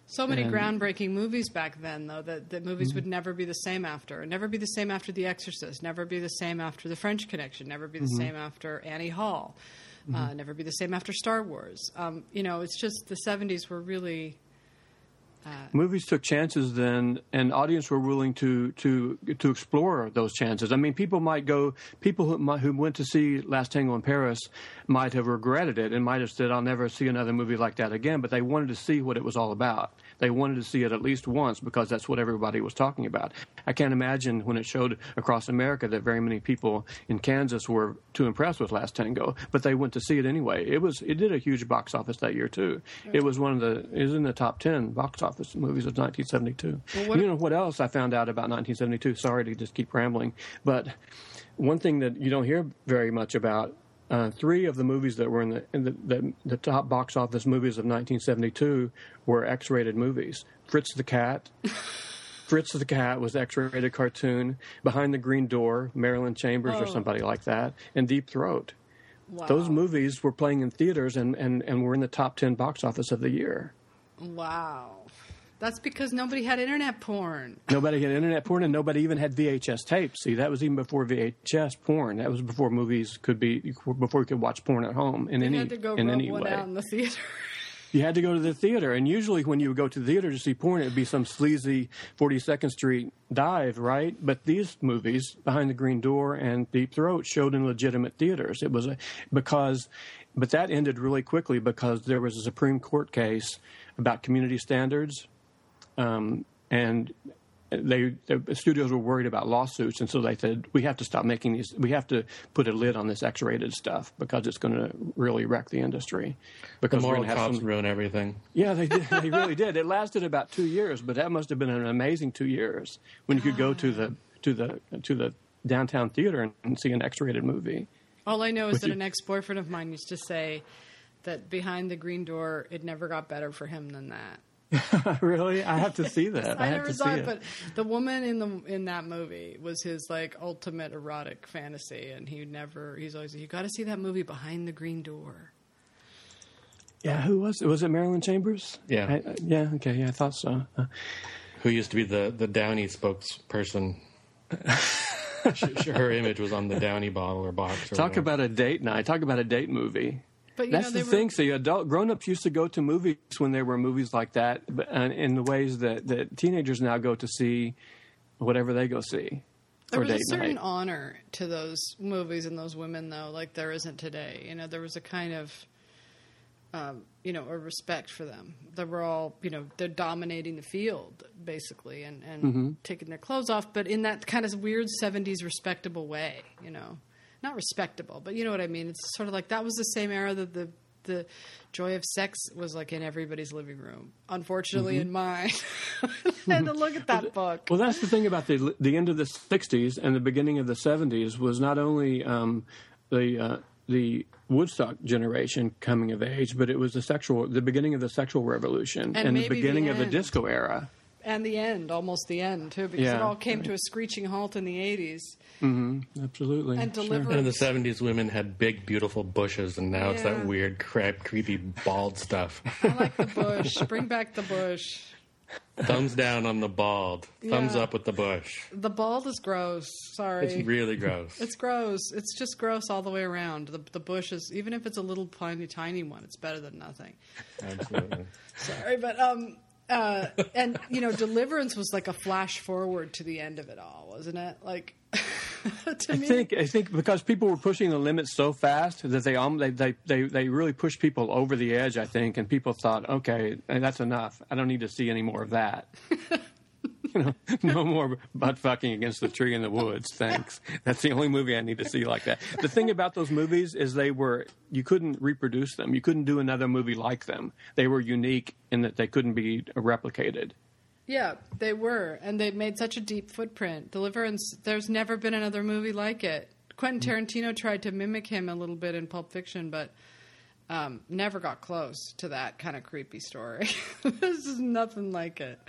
So many And- groundbreaking movies back then, though, that, that movies would never be the same after. Never be the same after The Exorcist. Never be the same after The French Connection. Never be the same after Annie Hall. Uh, never be the same after Star Wars. Um, you know, it's just the 70s were really. Movies took chances then, and audience were willing to to to explore those chances. I mean, people might go. People who, might, who went to see Last Tango in Paris might have regretted it and might have said, "I'll never see another movie like that again." But they wanted to see what it was all about. They wanted to see it at least once because that's what everybody was talking about. I can't imagine when it showed across America that very many people in Kansas were too impressed with Last Tango, but they went to see it anyway. It was it did a huge box office that year too. It was one of the it was in the top ten box office movies of 1972. Well, you know what else I found out about 1972? Sorry to just keep rambling, but one thing that you don't hear very much about. Uh, three of the movies that were in the, in the, the the top box office movies of 1972 were X-rated movies. Fritz the Cat, Fritz the Cat was X-rated cartoon. Behind the Green Door, Marilyn Chambers or Oh. somebody like that, and Deep Throat. Wow. Those movies were playing in theaters and, and, and were in the top 10 box office of the year. Wow. That's because nobody had internet porn. Nobody had internet porn and nobody even had VHS tapes. See, that was even before VHS porn. That was before movies could be, before you could watch porn at home in You any, had to go in any one way. out in the theater. You had to go to the theater, and usually when you would go to the theater to see porn, it would be some sleazy 42nd Street dive, right? But these movies, Behind the Green Door and Deep Throat, showed in legitimate theaters. It was a, because, but that ended really quickly because there was a Supreme Court case about community standards, um, and they the studios were worried about lawsuits, and so they said we have to stop making these. We have to put a lid on this X-rated stuff because it's going to really wreck the industry. Because we're moral going to cops some ruin everything. yeah, they did. They really did. It lasted about two years, but that must have been an amazing two years when you could go to the to the to the downtown theater and, and see an X-rated movie. All I know is With that you- an ex boyfriend of mine used to say that behind the green door, it never got better for him than that. really, I have to see that. I, I have never to saw see it, it. but the woman in the in that movie was his like ultimate erotic fantasy, and he never. He's always you got to see that movie Behind the Green Door. yeah, who was it? Was it Marilyn Chambers? Yeah. I, I- yeah. Okay. Yeah, I thought so. Uh, Who used to be the, the Downey spokesperson. Sh- sh- Her image was on the Downey bottle or box. Or talk whatever. about a date night. Talk about a date movie. But you That's know, the were, thing. See, adult grown-ups used to go to movies when there were movies like that, but uh, in the ways that, that teenagers now go to see whatever they go see. There was a certain night. honor to those movies and those women, though, like there isn't today. You know, there was a kind of, um, you know, a respect for them. They were all, you know, they're dominating the field basically, and and Mm-hmm. taking their clothes off, but in that kind of weird '70s respectable way. You know, not respectable, but you know what I mean. It's sort of like that was the same era that the the joy of sex was like in everybody's living room. Unfortunately, in mine. and to look at that book. Mm-hmm. Well, that's the thing about the the end of the '60s and the beginning of the '70s was not only um, the uh, the Woodstock generation coming of age, but it was the sexual the beginning of the sexual revolution And the maybe the beginning of the disco era. And the end, almost the end too, because it all came to a screeching halt in the '80s. Absolutely. And Sure. And in the 70s, women had big, beautiful bushes, and now it's that weird, crap, creepy, bald stuff. I like the bush. Bring back the bush. Thumbs down on the bald. Thumbs Yeah. up with the bush. The bald is gross. Sorry. It's really gross. It's gross. It's just gross all the way around. The the bush is even if it's a little tiny tiny one, it's better than nothing. Absolutely. Sorry, but um uh and you know, Deliverance was like a flash forward to the end of it all, wasn't it? Like to I me think I think because people were pushing the limits so fast that they um, they, they they they really pushed people over the edge. I think, and people thought, okay, that's enough. I don't need to see any more of that. you know, no more butt fucking against the tree in the woods. Thanks. That's the only movie I need to see like that. The thing about those movies is they were you couldn't reproduce them. You couldn't do another movie like them. They were unique in that they couldn't be replicated. Yeah, they were, and they made such a deep footprint. Deliverance, there's never been another movie like it. Quentin Tarantino tried to mimic him a little bit in Pulp Fiction, but um, never got close to that kind of creepy story. this is nothing like it.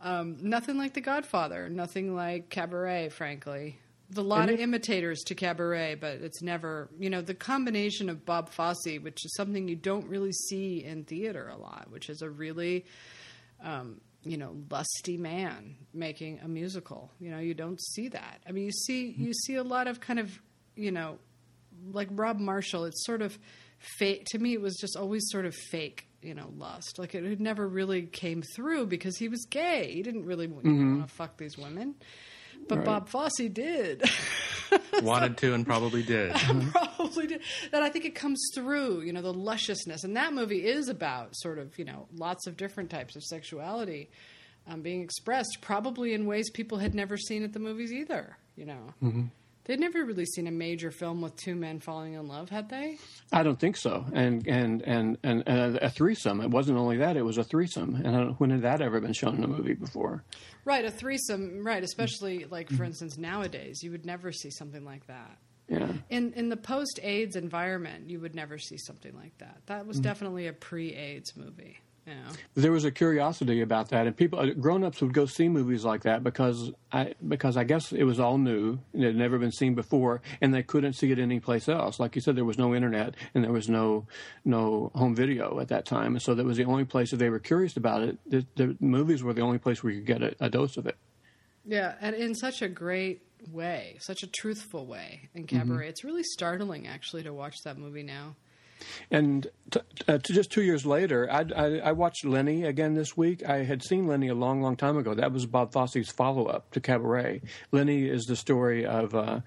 Um, nothing like The Godfather. Nothing like Cabaret, frankly. A lot of imitators to Cabaret, but it's never, you know, the combination of Bob Fosse, which is something you don't really see in theater a lot, which is a really um, you know, lusty man making a musical. You know, you don't see that. I mean, you see you see a lot of kind of, you know, like Rob Marshall. It's sort of fake. To me, it was just always sort of fake. You know, lust. Like it, it never really came through because he was gay. He didn't really want to fuck these women. But Bob Fosse did. Wanted to and probably did. probably did. And I think it comes through, you know, the lusciousness. And that movie is about sort of, you know, lots of different types of sexuality um, being expressed, probably in ways people had never seen at the movies either, you know. Mm-hmm. They'd never really seen a major film with two men falling in love, had they? I don't think so. And and and and, and a threesome. It wasn't only that; it was a threesome. And I don't, when had that ever been shown in a movie before? Right, a threesome, right, especially like for instance nowadays, you would never see something like that. Yeah. In in the post AIDS environment, you would never see something like that. That was mm. definitely a pre AIDS movie. Know? There was a curiosity about that, and people, uh, grown-ups would go see movies like that because I because I guess it was all new and it had never been seen before, and they couldn't see it anyplace else. Like you said, there was no internet and there was no no home video at that time, and so that was the only place if they were curious about it. The, the movies were the only place where you could get a, a dose of it. Yeah, and in such a great way, such a truthful way in Cabaret. It's really startling, actually, to watch that movie now. And t- uh, to just two years later, I, I, I watched Lenny again this week. I had seen Lenny a long, long time ago. That was Bob Fosse's follow up to Cabaret. Lenny is the story of uh,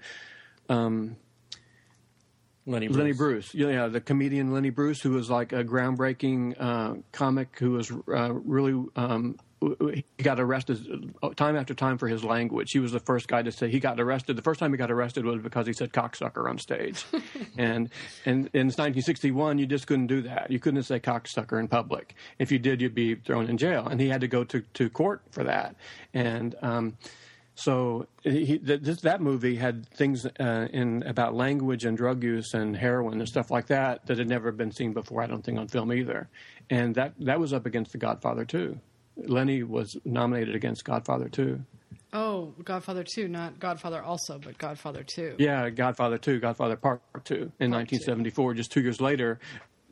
Lenny Bruce. Lenny Bruce. Yeah, the comedian Lenny Bruce, who was like a groundbreaking uh, comic who was uh, really. Um, he got arrested time after time for his language. He was the first guy to say he got arrested. The first time he got arrested was because he said cocksucker on stage, and and in 1961 you just couldn't do that. You couldn't say cocksucker in public. If you did, you'd be thrown in jail, and he had to go to to court for that. And um, so he, th- this, that movie had things uh, in about language and drug use and heroin and stuff like that that had never been seen before. I don't think on film either, and that that was up against The Godfather too. Lenny was nominated against Godfather too. Oh, Godfather 2, not Godfather also, but Godfather 2. Yeah, Godfather two, Godfather Part two in 1974. Just two years later,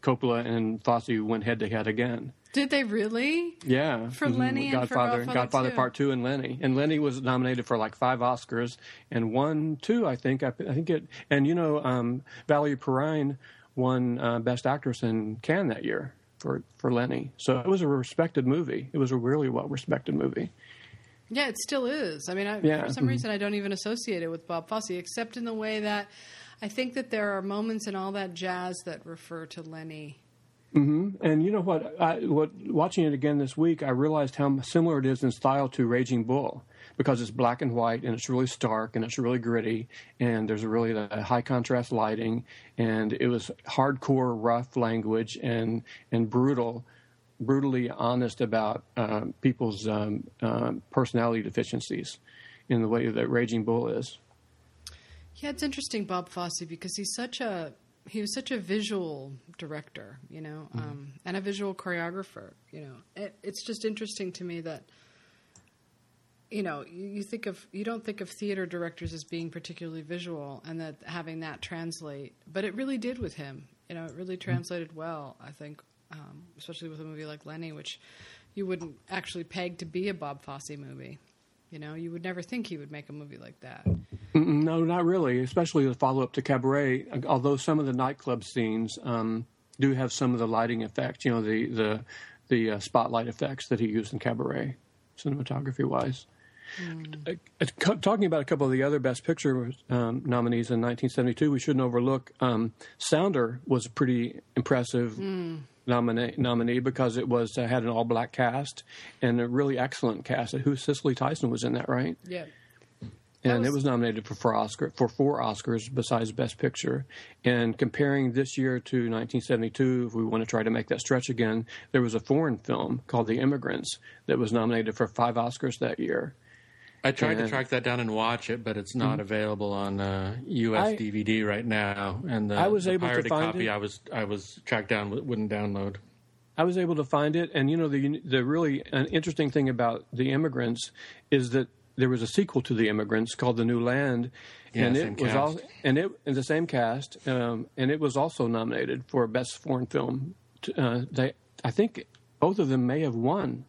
Coppola and Fosse went head to head again. Did they really? Yeah, For mhm, Lenny and for Godfather 2. Part Two, and Lenny. And Lenny was nominated for like five Oscars and won two, I think. I, I think it. And you know, um, Valerie Perrine won uh, Best Actress in Cannes that year for for Lenny. So it was a respected movie. It was a really well respected movie. Yeah, it still is. I mean, I, Yeah. for some Mhm. reason, I don't even associate it with Bob Fosse, except in the way that I think that there are moments in all that jazz that refer to Lenny. And you know what? I, what watching it again this week, I realized how similar it is in style to Raging Bull because it's black and white and it's really stark and it's really gritty and there's really uh, high contrast lighting and it was hardcore, rough language and and brutal, brutally honest about uh, people's um, uh, personality deficiencies in the way that Raging Bull is. Yeah, it's interesting, Bob Fosse, because he's such a he was such a visual director, you know, um, and a visual choreographer. You know, it, it's just interesting to me that you know you, think of you don't think of theater directors as being particularly visual, and that having that translate, but it really did with him. You know, it really translated well. I think, um, especially with a movie like Lenny, which you wouldn't actually peg to be a Bob Fosse movie. You know, you would never think he would make a movie like that. No, not really. Especially the follow up to Cabaret. Although some of the nightclub scenes um, do have some of the lighting effects, you know, the the the uh, spotlight effects that he used in Cabaret, cinematography wise. Uh, uh, co- talking about a couple of the other Best Picture um, nominees in 1972, we shouldn't overlook um, Sounder was a pretty impressive nominee, nominee because it was uh, had an all black cast and a really excellent cast. Who Cicely Tyson was in that, right? Yeah. and was- it was nominated for four Oscar for four Oscars besides Best Picture. And comparing this year to 1972, if we want to try to make that stretch again, there was a foreign film called The Immigrants that was nominated for five Oscars that year. I tried to track that down and watch it, but it's not available on uh, U.S. I- DVD right now. And the, I was the able to pirated find copy it. I was I was tracked down wouldn't download. I was able to find it, and you know the the really uh, interesting thing about The Immigrants is that there was a sequel to The Immigrants called The New Land, Yeah, and it was all and it in the same cast, um, and it was also nominated for Best Foreign Film. Uh, they, I think, both of them may have won.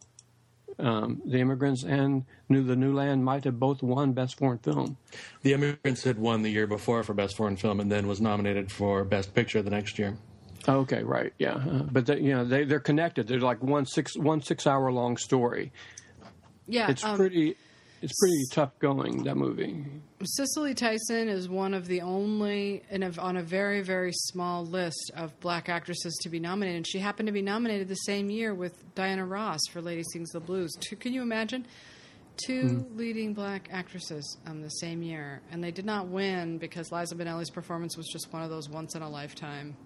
Um, the Immigrants and New the New Land might have both won Best Foreign Film. The Immigrants had won the year before for Best Foreign Film, and then was nominated for Best Picture the next year. Okay, right, yeah, uh, but they, you know they they're connected. They're like one six one six hour long story. Yeah. It's um, pretty. It's pretty tough going that movie. Cicely Tyson is one of the only, in a, on a very, very small list of black actresses to be nominated. And she happened to be nominated the same year with Diana Ross for Lady Sings the Blues. Two, can you imagine? Two leading black actresses um, the same year. And they did not win because Liza Minnelli's performance was just one of those once in a lifetime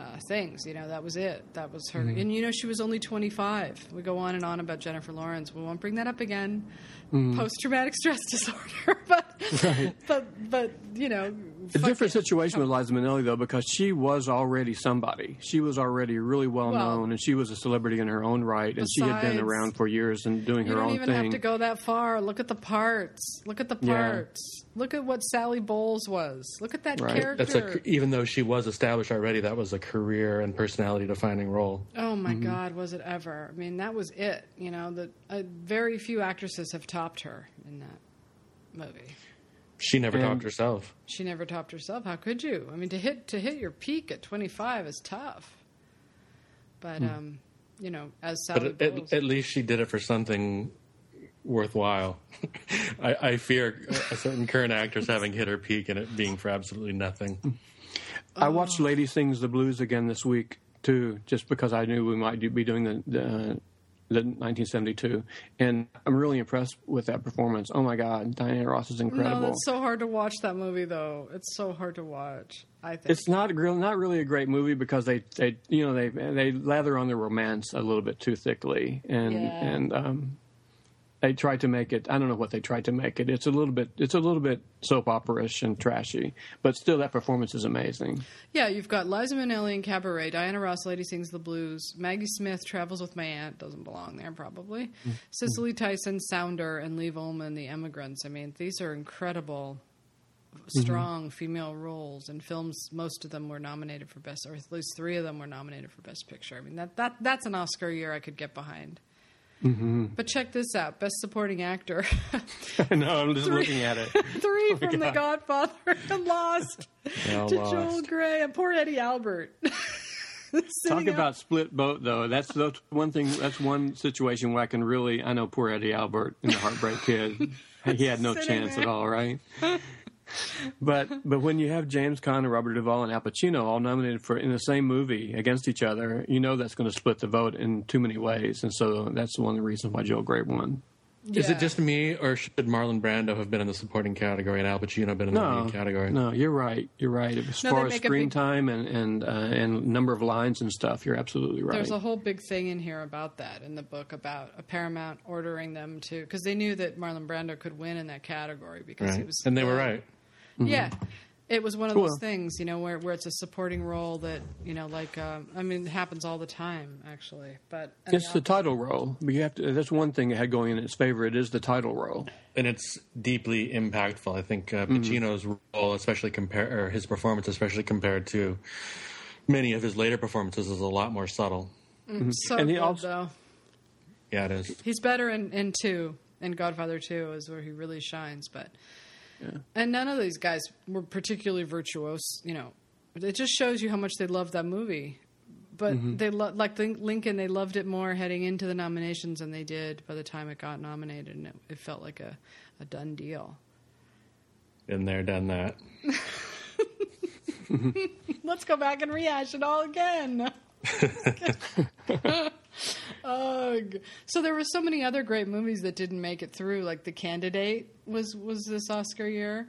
uh, things. You know, that was it. That was her. And you know, she was only 25. We go on and on about Jennifer Lawrence. We won't bring that up again. Post traumatic stress disorder. but, but, but, you know, A different it. situation with Liza Minnelli though, because she was already somebody. She was already really well, Well, known, and she was a celebrity in her own right, and she had been around for years and doing her own thing. You don't even have to go that far. Look at the parts. Look at the Yeah. parts. Look at what Sally Bowles was. Look at that Right. character. That's a even though she was established already, that was a career and personality defining role. Oh my Mm-hmm. God, was it ever? I mean, that was it. You know, the uh, very few actresses have topped her in that movie. She never And- topped herself. She never topped herself. How could you? I mean, to hit to hit your peak at 25 is tough. But um, you know, as Sally Hmm. But Bowles, at, at least she did it for something worthwhile. I, I fear a certain current actress having hit her peak and it being for absolutely nothing. I watched Lady Sings the Blues again this week too, just because I knew we might do, be doing the, the the 1972, and I'm really impressed with that performance. Oh my God, Diana Ross is incredible. no, it's so hard to watch that movie though. It's so hard to watch. I think It's not real, not really a great movie because they, they you know they they lather on the romance a little bit too thickly and Yeah. and um, they tried to make it I don't know what they tried to make it it's a little bit it's a little bit soap opera-ish and trashy but still that performance is amazing Yeah, you've got Liza Minnelli in Cabaret, Diana Ross, Lady Sings the Blues, Maggie Smith travels with my aunt, doesn't belong there probably, Mm-hmm. Cicely Tyson, Sounder, and Liv Ullmann, The Immigrants. I mean, these are incredible, strong female roles in films. Most of them were nominated for best, or at least three of them were nominated for best picture. I mean, that that that's an Oscar year I could get behind. Mm-hmm. But check this out: best supporting actor. no I'm just looking at it Three from The Godfather and Lost to lost. Joel Grey and poor Eddie Albert. Talk up- about split boat, though. That's that's one thing. That's one situation where I can really. I know poor Eddie Albert in the Heartbreak Kid. He had no chance there. at all, right? But but when you have James Caan and Robert Duvall and Al Pacino all nominated for in the same movie against each other, you know that's going to split the vote in too many ways, and so that's one of the reasons why Joel Grey won. Is it just me, or should Marlon Brando have been in the supporting category and Al Pacino been in the No, lead category? no, you're right. You're right. As No, far as make screen big- time and and uh, and number of lines and stuff, you're absolutely right. There's a whole big thing in here about that in the book about a Paramount ordering them to because they knew that Marlon Brando could win in that category because he was And they were the- right. Yeah, it was one of Cool. those things, you know, where where it's a supporting role that you know, like um, I mean, it happens all the time actually. But It's the title role. But you have to. That's one thing it had going in its favor. It is the title role. and it's deeply impactful. I think uh, Mm-hmm. Pacino's role, especially compared, or his performance, especially compared to many of his later performances, is a lot more subtle. so And he good, also- though. Yeah, it is. He's better in, in two. In Godfather Two is where he really shines. But and none of these guys were particularly virtuose. You know, it just shows you how much they loved that movie. But Mm-hmm. they lo- like Lin- Lincoln. They loved it more heading into the nominations than they did by the time it got nominated, and it, it felt like a, a done deal. Been there, done that. Let's go back and rehash it all again. Ugh. So there were so many other great movies that didn't make it through. Like The Candidate was was this Oscar year.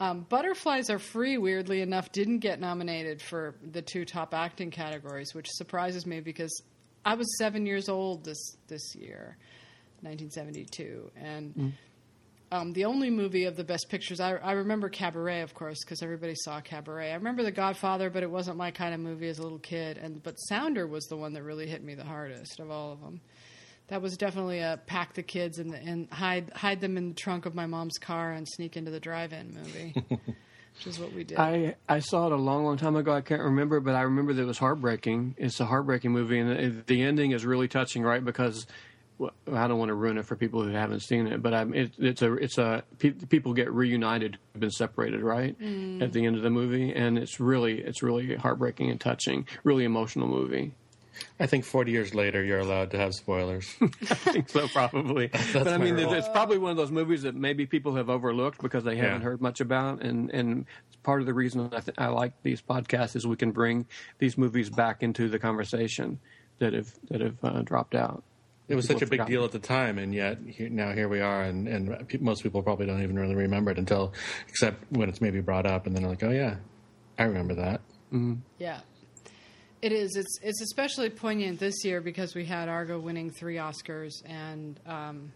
Um, Butterflies Are Free, weirdly enough, didn't get nominated for the two top acting categories, which surprises me because I was seven years old this this year, 1972, and um, the only movie of the best pictures I, I remember Cabaret, of course, because everybody saw Cabaret. I remember The Godfather, but it wasn't my kind of movie as a little kid. And but Sounder was the one that really hit me the hardest of all of them. That was definitely a pack the kids and and hide hide them in the trunk of my mom's car and sneak into the drive-in movie, which is what we did. I I saw it a long, long time ago. I can't remember, but I remember that it was heartbreaking. It's a heartbreaking movie, and it, the ending is really touching, right? Because well, I don't want to ruin it for people who haven't seen it, but I'm, it, it's a it's a pe- people get reunited, who've been separated, right? At the end of the movie, and it's really it's really heartbreaking and touching, really emotional movie. I think 40 years later, you're allowed to have spoilers. I think so, probably. but I mean, rule. it's probably one of those movies that maybe people have overlooked because they haven't Yeah. heard much about, and and part of the reason I, th- I like these podcasts is we can bring these movies back into the conversation that have that have uh, dropped out. It was such a big deal at the time, and yet here, now here we are, and, and pe- most people probably don't even really remember it until, except when it's maybe brought up, and then they're like, "Oh yeah, I remember that." Yeah. It is. It's it's especially poignant this year because we had Argo winning three Oscars and um,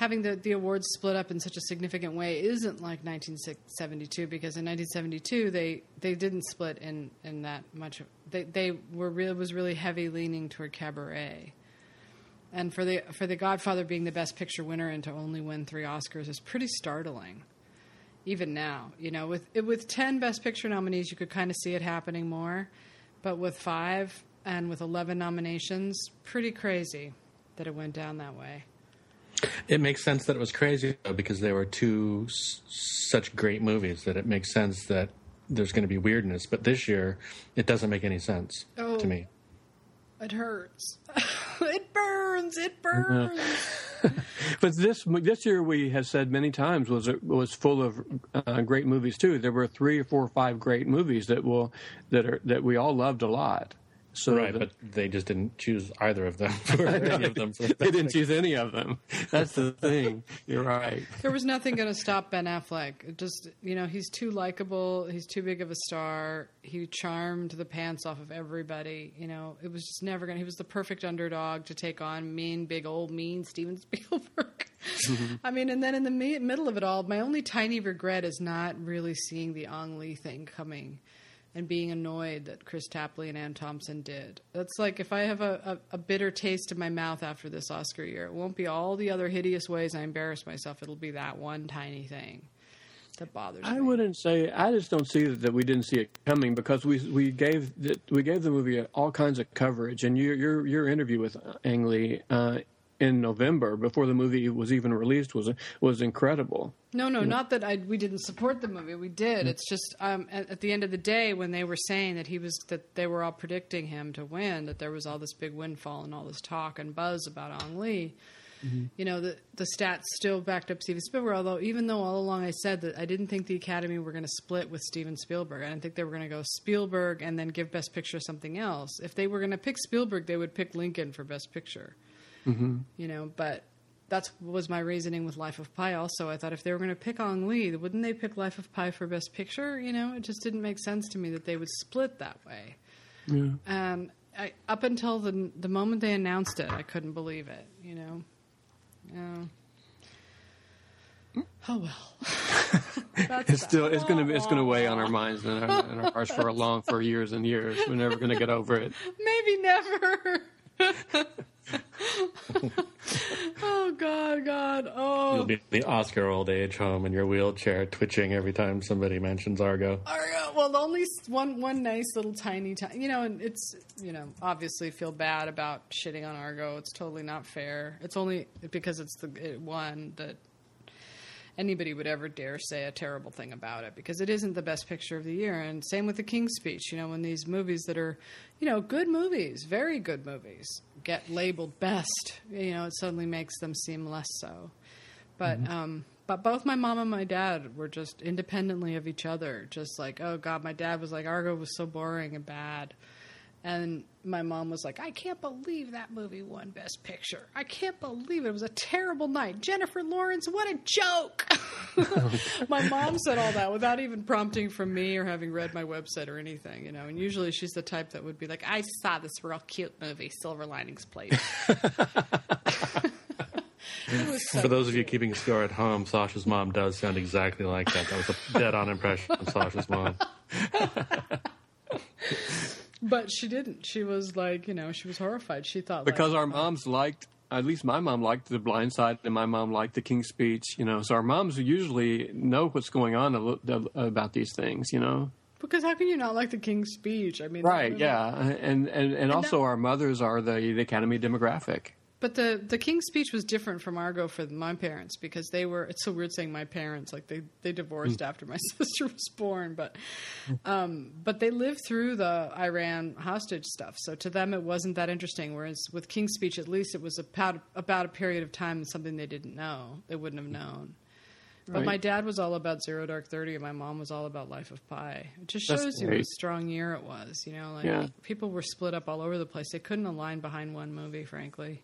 having the, the awards split up in such a significant way isn't like 1972 because in 1972 they, they didn't split in, in that much. They they were real was really heavy leaning toward Cabaret. And for the for the Godfather being the Best Picture winner and to only win three Oscars is pretty startling. Even now, you know, with with ten Best Picture nominees, you could kind of see it happening more, but with five and with eleven nominations, pretty crazy that it went down that way. It makes sense that it was crazy though, because there were two s- such great movies that it makes sense that there's going to be weirdness. But this year, it doesn't make any sense Oh. to me. It hurts. it burns. It burns. But this this year we have said many times was was full of uh, great movies too. There were three or four or five great movies that will that are that we all loved a lot. So Right, the- but they just didn't choose either of them for any of them. For the they didn't choose any of them. That's the thing. You're right. There was nothing going to stop Ben Affleck. It just, you know, he's too likable. He's too big of a star. He charmed the pants off of everybody. You know, it was just never going to. He was the perfect underdog to take on mean, big, old, mean Steven Spielberg. Mm-hmm. I mean, and then in the me- middle of it all, my only tiny regret is not really seeing the Ang Lee thing coming and being annoyed that Kris Tapley and Anne Thompson did. That's like if I have a, a, a bitter taste in my mouth after this Oscar year, it won't be all the other hideous ways I embarrass myself. It'll be that one tiny thing that bothers I me. I wouldn't say. I just don't see that we didn't see it coming because we we gave the, we gave the movie all kinds of coverage, and your your your interview with Ang Lee, uh, in November before the movie was even released was was incredible. No, no, not that I we didn't support the movie. We did. It's just um, at, at the end of the day, when they were saying that he was that they were all predicting him to win, that there was all this big windfall and all this talk and buzz about Ang Lee. You know, the the stats still backed up Steven Spielberg. Although, even though all along I said that I didn't think the Academy were going to split with Steven Spielberg, I didn't think they were going to go Spielberg and then give Best Picture something else. If they were going to pick Spielberg, they would pick Lincoln for Best Picture. Mm-hmm. You know, but that's was my reasoning with Life of Pi. Also, I thought if they were going to pick Ang Lee, wouldn't they pick Life of Pi for Best Picture? You know, it just didn't make sense to me that they would split that way. Yeah. And I, up until the the moment they announced it, I couldn't believe it. You know. Yeah. Oh well. It's still it's gonna it's gonna weigh on our minds and our, and our hearts for a long for years and years. We're never gonna get over it. Maybe never. oh God, God. Oh. You'll be the Oscar old age home in your wheelchair, twitching every time somebody mentions Argo. Argo. Well, only one one nice little tiny tiny. You know, and it's you know obviously feel bad about shitting on Argo. It's totally not fair. It's only because it's the it one that anybody would ever dare say a terrible thing about it because it isn't the best picture of the year. And same with the King's Speech. You know, when these movies that are you know good movies, very good movies, get labeled best, you know, it suddenly makes them seem less so. But um, but both my mom and my dad were just independently of each other, just like, oh god, my dad was like, Argo was so boring and bad, and my mom was like, I can't believe that movie won Best Picture. I can't believe it. It was a terrible night. Jennifer Lawrence, what a joke! my mom said all that without even prompting from me or having read my website or anything, you know. And usually she's the type that would be like, I saw this real cute movie, Silver Linings Playbook. So For those of you keeping score at home, Sasha's mom does sound exactly like that. That was a dead on impression of Sasha's mom. But she didn't. She was like, you know, she was horrified. She thought because like, our oh. moms liked at least my mom liked the blind side and my mom liked the king's speech you know so our moms usually know what's going on about these things you know because how can you not like the King's Speech? I mean, right movie- yeah and and, and also that- our mothers are the, the academy demographic But the the King's Speech was different from Argo for my parents because they were. It's so weird saying my parents like they they divorced after my sister was born, but um, but they lived through the Iran hostage stuff. So to them, it wasn't that interesting. Whereas with King's Speech, at least it was about about a period of time and something they didn't know, they wouldn't have known. But Right. my dad was all about Zero Dark Thirty, and my mom was all about Life of Pi. It just That's shows you what a strong year it was. You know, like Yeah. people were split up all over the place. They couldn't align behind one movie, frankly.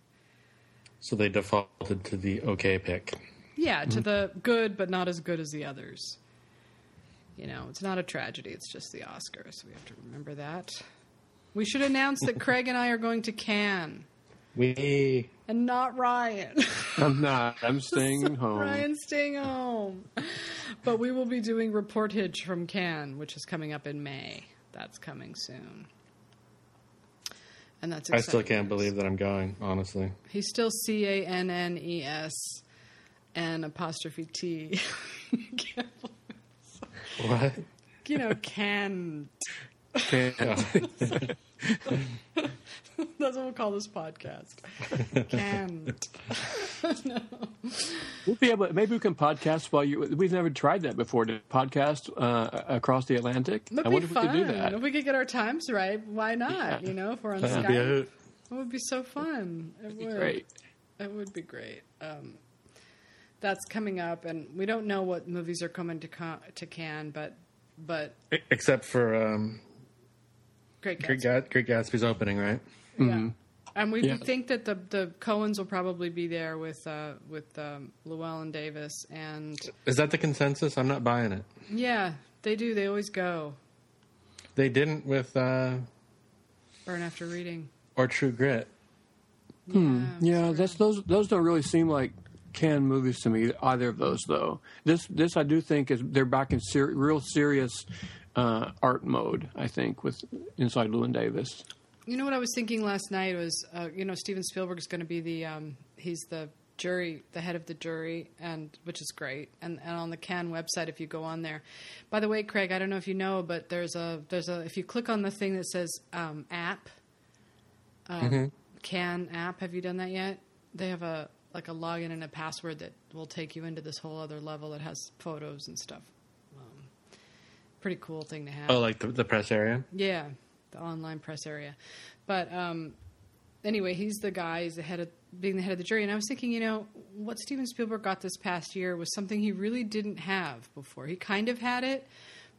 So they defaulted to the okay pick. Yeah, to the good, but not as good as the others. You know, it's not a tragedy. It's just the Oscars. We have to remember that. We should announce that Craig and I are going to Cannes, We and not Ryan. i'm not i'm staying home Ryan's staying home. But we will be doing reportage from Cannes, which is coming up in May. That's coming soon. And that's I still can't believe that I'm going, honestly. He's still C A N N E S and apostrophe T. Can't What? you know, can. Can't- That's what we'll call this podcast. Can't. we'll be able maybe we can podcast while you we've never tried that before to podcast uh, across the atlantic That'd i be wonder if fun. we could do that If we could get our times right, why not? You know, if we're on That'd Skype, be a it would be so fun. It would. great It would be great. Um, that's coming up, and we don't know what movies are coming to Ca- to Cannes, but but Except for um, Great Great, Gatsby. Great Gatsby's opening, right? Yeah. And we Yeah. think that the the Coens will probably be there with uh, with um, Llewyn Davis, and Is that the consensus? I'm not buying it. yeah, they do. They always go They didn't with uh, burn after reading. or True Grit. Hmm. Yeah, that's those. Those don't really seem like can movies to me. Either of those, though. This, this I do think is they're back in ser- real serious uh, art mode. I think with inside Llewyn Davis. You know what I was thinking last night was, uh, you know, Steven Spielberg is going to be the um, he's the jury, the head of the jury, and which is great. And, and on the Cannes website, if you go on there, by the way, Craig, I don't know if you know, but there's a there's a if you click on the thing that says um, app, um, Cannes app, have you done that yet? they have a like a login and a password that will take you into this whole other level that has photos and stuff. Pretty cool thing to have. Oh, like the, the press area. Yeah, the online press area. But um, anyway, he's the guy. He's the head of being the head of the jury. And I was thinking, you know, what Steven Spielberg got this past year was something he really didn't have before. He kind of had it,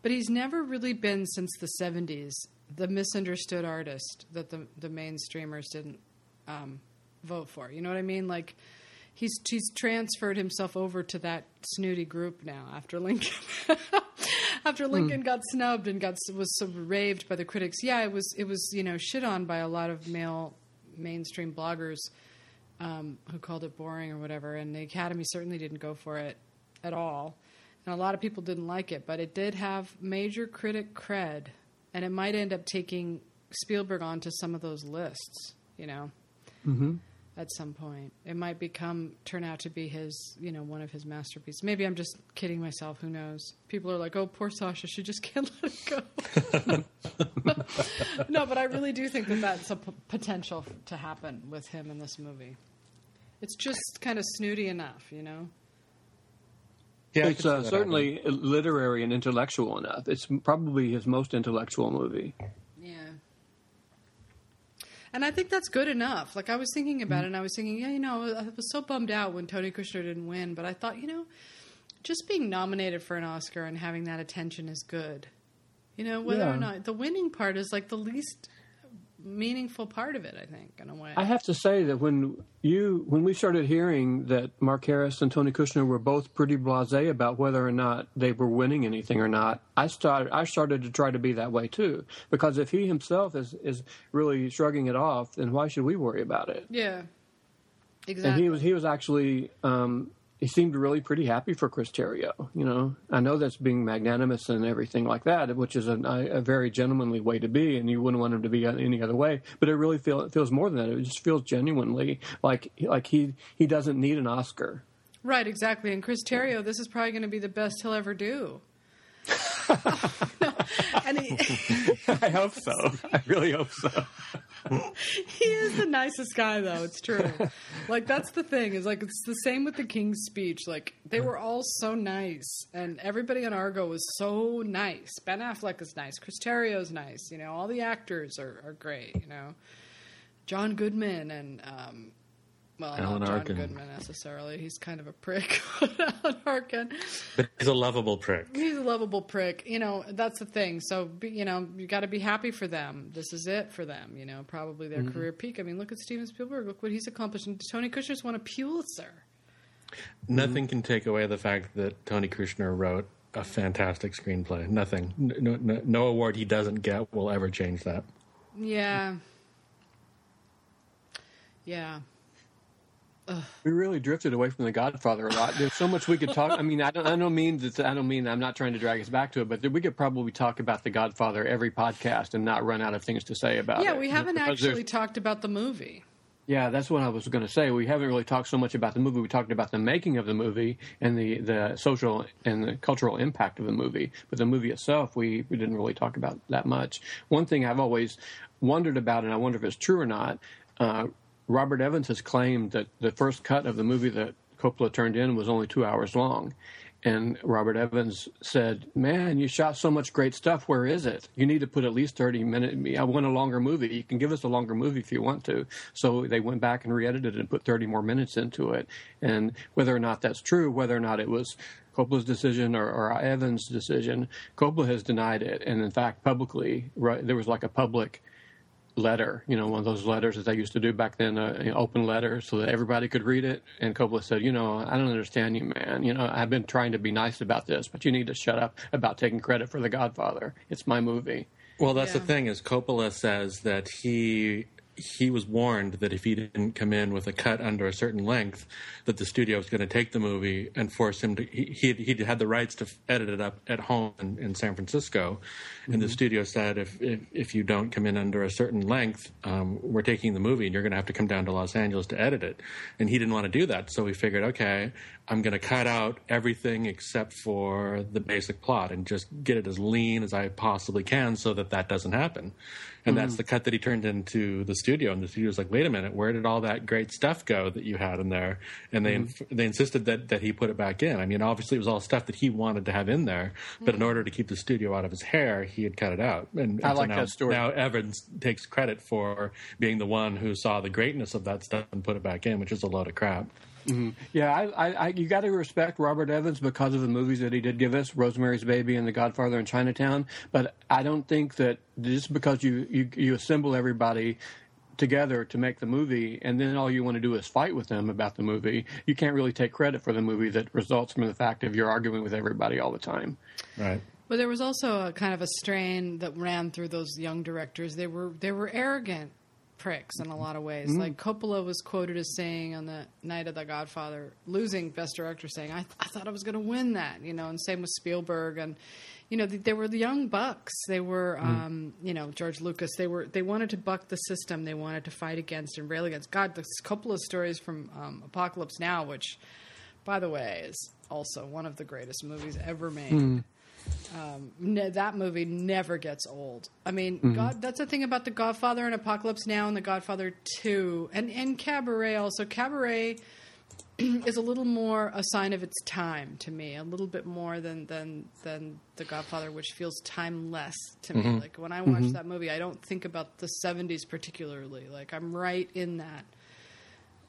but he's never really been since the '70s the misunderstood artist that the the mainstreamers didn't um, vote for. You know what I mean? Like he's he's transferred himself over to that snooty group now after Lincoln. after Lincoln got snubbed and got was so raved by the critics. Yeah, it was it was you know shit on by a lot of male mainstream bloggers um, who called it boring or whatever. And the Academy certainly didn't go for it at all. And a lot of people didn't like it, but it did have major critic cred, and it might end up taking Spielberg onto some of those lists. You know. Mm-hmm. At some point, it might become turn out to be his, you know, one of his masterpieces. Maybe I'm just kidding myself. Who knows? People are like, "Oh, poor Sasha, she just can't let it go." no, but I really do think that that's a p- potential to happen with him in this movie. It's just kind of snooty enough, you know. Yeah, it's uh, that certainly literary and intellectual enough. It's probably his most intellectual movie. And I think that's good enough. Like I was thinking about mm. it, and I was thinking, yeah, you know, I was so bummed out when Tony Kushner didn't win, but I thought, you know, just being nominated for an Oscar and having that attention is good. You know, whether Yeah. or not the winning part is like the least meaningful part of it. I think, in a way. I have to say that when you when we started hearing that Mark Harris and Tony Kushner were both pretty blasé about whether or not they were winning anything or not, I started I started to try to be that way too. Because if he himself is is really shrugging it off, then why should we worry about it? yeah. Exactly. And he was he was actually um, he seemed really pretty happy for Chris Terrio. You know, I know that's being magnanimous and everything like that, which is a, a very gentlemanly way to be, and you wouldn't want him to be any other way. But it really feel, it feels more than that. It just feels genuinely like like he he doesn't need an Oscar. Right, exactly. And Chris Terrio, this is probably going to be the best he'll ever do. No, and he, I hope so. I really hope so. he is the nicest guy, though. It's true. Like that's the thing is like it's the same with the King's Speech. Like they were all so nice, and everybody on Argo was so nice. Ben Affleck is nice. Chris Terrio's nice. You know, all the actors are, are great. You know, John Goodman and um, well, Alan not John Arkin. Goodman necessarily. He's kind of a prick. Alan Arkin. But he's a lovable prick. He's a lovable prick. You know, that's the thing. So, be, you know, you got to be happy for them. This is it for them. You know, probably their mm-hmm. career peak. I mean, look at Steven Spielberg. Look what he's accomplished. And Tony Kushner's won a Pulitzer. Nothing can take away the fact that Tony Kushner wrote a fantastic screenplay. Nothing. No, no, no award he doesn't get will ever change that. Yeah. Yeah. We really drifted away from The Godfather a lot. There's so much we could talk. I mean, I don't, I don't mean that. I don't mean I'm not trying to drag us back to it, but we could probably talk about The Godfather every podcast and not run out of things to say about it. Yeah, we haven't Because actually talked about the movie. Yeah, that's what I was going to say. We haven't really talked so much about the movie. We talked about the making of the movie and the, the social and the cultural impact of the movie. But the movie itself, we, we didn't really talk about that much. One thing I've always wondered about, and I wonder if it's true or not, uh, Robert Evans has claimed that the first cut of the movie that Coppola turned in was only two hours long. And Robert Evans said, "Man, you shot so much great stuff. Where is it? You need to put at least thirty minutes. I want a longer movie. You can give us a longer movie if you want to." So they went back and re-edited it and put thirty more minutes into it. And whether or not that's true, whether or not it was Coppola's decision or, or Evans' decision, Coppola has denied it. And in fact, publicly, right, there was like a public letter, you know, one of those letters that they used to do back then, uh, an open letter, so that everybody could read it. And Coppola said, "You know, I don't understand you, man. You know, I've been trying to be nice about this, but you need to shut up about taking credit for The Godfather. It's my movie." Well, that's Yeah. the thing is Coppola says that he he was warned that if he didn't come in with a cut under a certain length, that the studio was going to take the movie and force him to. He he had the rights to edit it up at home in, in San Francisco, and the studio said if, if if you don't come in under a certain length, um, we're taking the movie and you're going to have to come down to Los Angeles to edit it. And he didn't want to do that, so he figured, okay, I'm going to cut out everything except for the basic plot and just get it as lean as I possibly can, so that that doesn't happen. And that's the cut that he turned into the studio, and the studio's like, "Wait a minute, where did all that great stuff go that you had in there?" And they Mm-hmm. they insisted that that he put it back in. I mean, obviously it was all stuff that he wanted to have in there, but in order to keep the studio out of his hair, he had cut it out. And, I and so like now, that story. Now Evans takes credit for being the one who saw the greatness of that stuff and put it back in, which is a load of crap. Mm-hmm. Yeah, I, I, I you got to respect Robert Evans because of the movies that he did give us, Rosemary's Baby and The Godfather and Chinatown. But I don't think that just because you, you, you assemble everybody together to make the movie and then all you want to do is fight with them about the movie, you can't really take credit for the movie that results from the fact of you're arguing with everybody all the time. Right. But there was also a kind of a strain that ran through those young directors. They were they were arrogant pricks in a lot of ways. Mm-hmm. Like Coppola was quoted as saying on the night of The Godfather, losing Best Director, saying, "I, I thought I was going to win that," you know. And same with Spielberg, and you know they, they were the young bucks. They were, Mm-hmm. um, you know, George Lucas. They were they wanted to buck the system. They wanted to fight against and rail against. God, the Coppola stories from um, Apocalypse Now, which, by the way, is also one of the greatest movies ever made um, ne- that movie never gets old. I mean, mm-hmm. God, that's the thing about The Godfather and Apocalypse Now and The Godfather 2 and, and Cabaret also. Cabaret is a little more a sign of its time to me, a little bit more than, than, than The Godfather, which feels timeless to me. Mm-hmm. Like when I watch mm-hmm. that movie, I don't think about the 70s particularly. Like I'm right in that.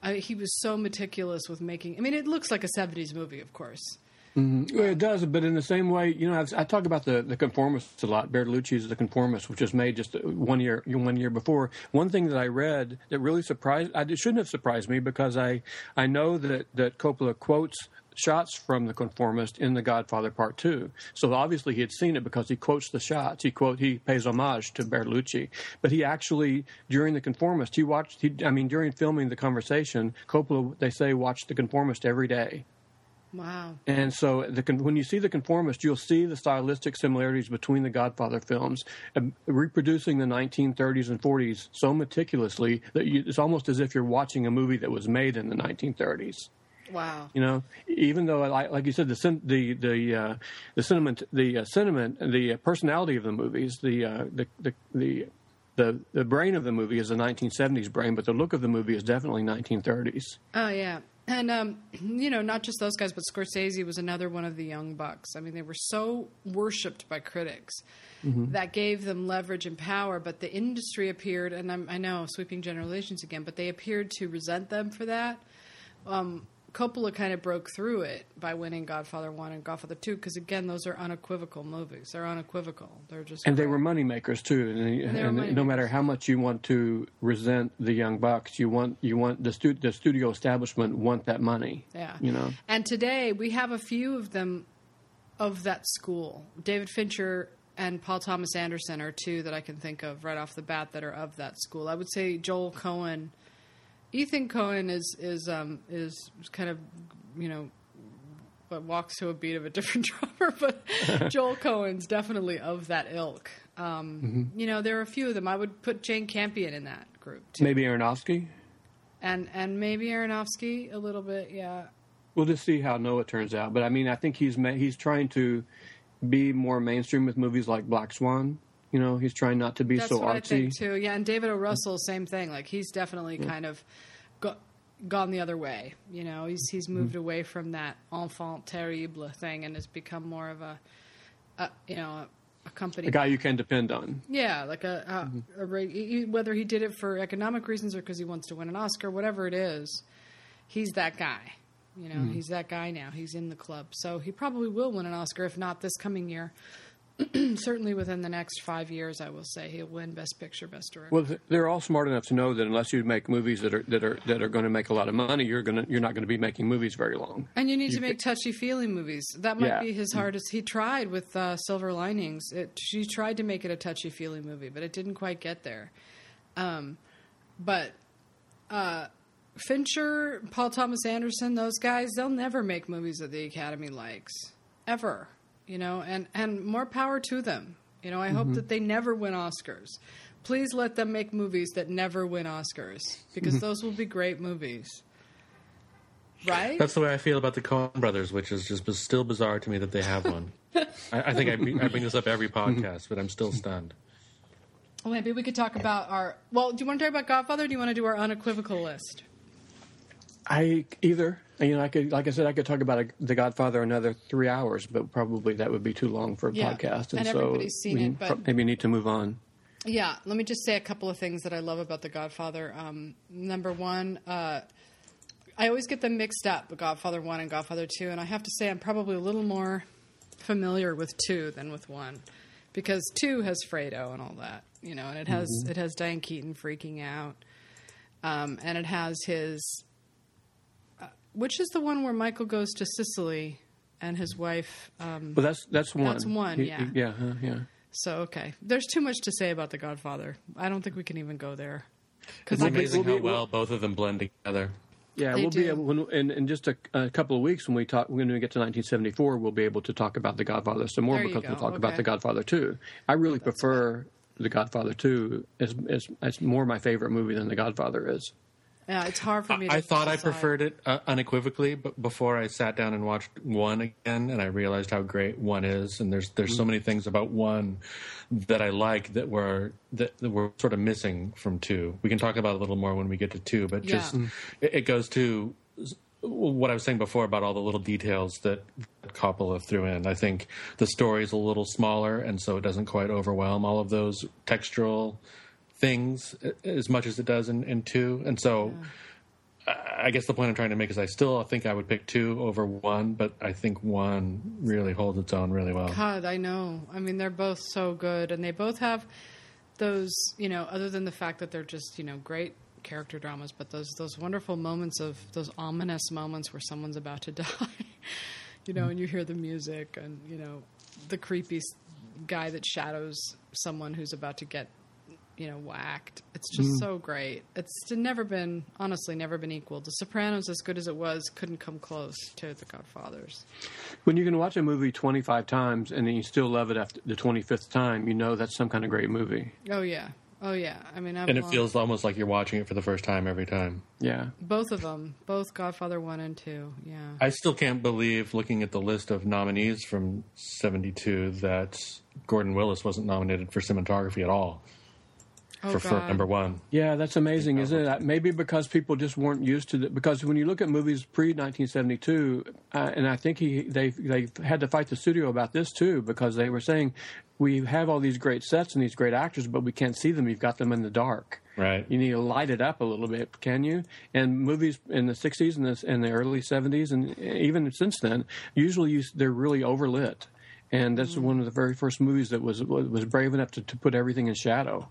I, he was so meticulous with making. I mean, it looks like a '70s movie, of course. Well, it does, but in the same way, you know, I've, I talk about the the conformists a lot. Bertolucci's The Conformist, which was made just one year one year before. One thing that I read that really surprised, I, it shouldn't have surprised me because I I know that that Coppola quotes shots from The Conformist in The Godfather Part Two. So obviously he had seen it because he quotes the shots. He quote he pays homage to Bertolucci, but he actually during The Conformist he watched. He, I mean during filming the conversation, Coppola they say watched The Conformist every day. Wow. And so, the, when you see the conformist, you'll see the stylistic similarities between the Godfather films, um, reproducing the 1930s and 40s so meticulously that you, it's almost as if you're watching a movie that was made in the 1930s. Wow. You know, even though, like, like you said, the the the uh, the sentiment, the uh, sentiment, the uh, personality of the movies, the uh, the the the the the brain of the movie is the 1970s brain, but the look of the movie is definitely 1930s. Oh yeah, and um, you know, not just those guys, but Scorsese was another one of the young bucks. I mean, they were so worshipped by critics that gave them leverage and power. But the industry appeared, and I'm, I know sweeping generalizations again, but they appeared to resent them for that. Um, Coppola kind of broke through it by winning Godfather One and Godfather Two, because again, those are unequivocal movies. They're unequivocal. They're just And they were money makers too. And, were and money no matter how much you want to resent the young bucks, you want you want the stu- the studio establishment want that money. Yeah. You know. And today we have a few of them of that school. David Fincher and Paul Thomas Anderson are two that I can think of right off the bat that are of that school. I would say Joel Coen. Ethan Coen is is um, is kind of you know but walks to a beat of a different drummer, but Joel Coen's definitely of that ilk. Um, You know, there are a few of them. I would put Jane Campion in that group too, Maybe Aronofsky. and and maybe Aronofsky a little bit. Yeah, We'll just see how Noah turns out. But I mean, I think he's ma- he's trying to be more mainstream with movies like Black Swan. You know, he's trying not to be That's so what I artsy. think too. Yeah, and David O. Russell, same thing. Like he's definitely kind of go, gone the other way. You know, he's he's mm-hmm. moved away from that enfant terrible thing and has become more of a, a you know, a, a company. A guy you can depend on. Yeah, like a, a, mm-hmm. a reg- he- whether he did it for economic reasons or because he wants to win an Oscar, whatever it is, he's that guy. You know, mm-hmm. he's that guy now. He's in the club, so he probably will win an Oscar, if not this coming year. Certainly within the next five years, I will say he'll win Best Picture, Best Director. Well, they're all smart enough to know that unless you make movies that are that are that are going to make a lot of money, you're gonna you're not going to be making movies very long. And you need to make touchy feely movies. That might Yeah. be his hardest. He tried with uh, Silver Linings. It, she tried to make it a touchy feely movie, but it didn't quite get there. Um, but uh, Fincher, Paul Thomas Anderson, those guys, they'll never make movies that the Academy likes ever. You know, and and more power to them. You know, I hope mm-hmm. that they never win Oscars. Please let them make movies that never win Oscars because mm-hmm. those will be great movies. Right? That's the way I feel about the Coen Brothers, which is just still bizarre to me that they have one. I, I think I, be- I bring this up every podcast, but I'm still stunned. Well, maybe we could talk about our. Well, do you want to talk about Godfather? or Do you want to do our unequivocal list? I either you know I could like I said I could talk about a, The Godfather another three hours, but probably that would be too long for a Yeah, podcast, and so everybody's seen we it, pro- maybe need to move on. Yeah, let me just say a couple of things that I love about The Godfather. Um, number one, uh, I always get them mixed up, Godfather 1 and Godfather 2, and I have to say I'm probably a little more familiar with 2 than with 1 because 2 has Fredo and all that, you know, and it has it has Diane Keaton freaking out. Um, and it has his which is the one where Michael goes to Sicily and his wife um, Well, that's that's one. That's one, He- yeah. he- yeah, huh, yeah. so okay. There's too much to say about The Godfather. I don't think we can even go there. It's We'll be- amazing we'll how be- well both of them blend together. Yeah, They we'll be able, when, in, in just a, a couple of weeks when we talk when we get to 1974, we'll be able to talk about The Godfather some more because go, we'll talk about. The Godfather 2. I really prefer The Godfather 2. It's, it's, it's more my favorite movie than The Godfather is. Yeah, it's hard for me. to I thought I preferred it uh, unequivocally, but before I sat down and watched one again, and I realized how great one is, and there's there's so many things about one that I like that were that, that were sort of missing from two. We can talk about it a little more when we get to two, but just Yeah. it, it goes to what I was saying before about all the little details that Coppola threw in. I think the story is a little smaller, and so it doesn't quite overwhelm all of those textural things as much as it does in, in two. And so I I guess the point I'm trying to make is I still think I would pick two over one, but I think one really holds its own really well. God, I know. I mean, they're both so good, and they both have those. You know, other than the fact that they're just you know great character dramas, but those those wonderful moments of those ominous moments where someone's about to die. you know, and you hear the music, and you know the creepy guy that shadows someone who's about to get you know whacked. It's just mm. so great. It's never been honestly never been equaled. The Sopranos, as good as it was, couldn't come close to The Godfathers. When you can watch a movie 25 times and then you still love it after the 25th time, you know that's some kind of great movie. Oh yeah, oh yeah. I mean, I've And it watched feels almost like you're watching it for the first time every time. Yeah. both of them, both Godfather one and two. Yeah, I still can't believe, looking at the list of nominees from 72, that Gordon Willis wasn't nominated for cinematography at all oh for, for number one. Yeah, that's amazing, isn't it? Maybe because people just weren't used to it. Because when you look at movies pre 1972, uh, and I think he they they had to fight the studio about this too, because they were saying we have all these great sets and these great actors, but we can't see them. You've got them in the dark. Right. You need to light it up a little bit, can you? And movies in the 60s and the, and the early 70s, and even since then, usually you, they're really overlit. And that's one of the very first movies that was was brave enough to, to put everything in shadow.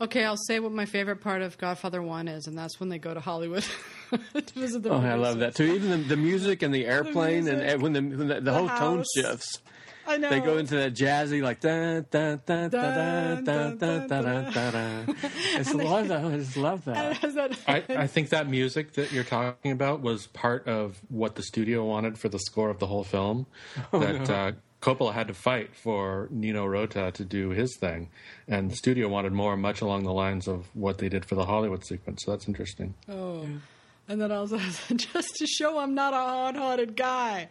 Okay, I'll say what my favorite part of Godfather one is, and that's when they go to Hollywood to visit the. Oh, I love that too. Even the, the music and the airplane, and music. uh, when the when the, the, whole tone shifts, I know they go into that jazzy like da da da da da da da da da da. da. I just love that. I just love that. Has that- I, I think that music that you're talking about was part of what the studio wanted for the score of the whole film. that uh, Coppola had to fight for Nino Rota to do his thing, and the studio wanted more, much along the lines of what they did for the Hollywood sequence. So that's interesting. oh. And then also, just to show I'm not a hard-hearted guy,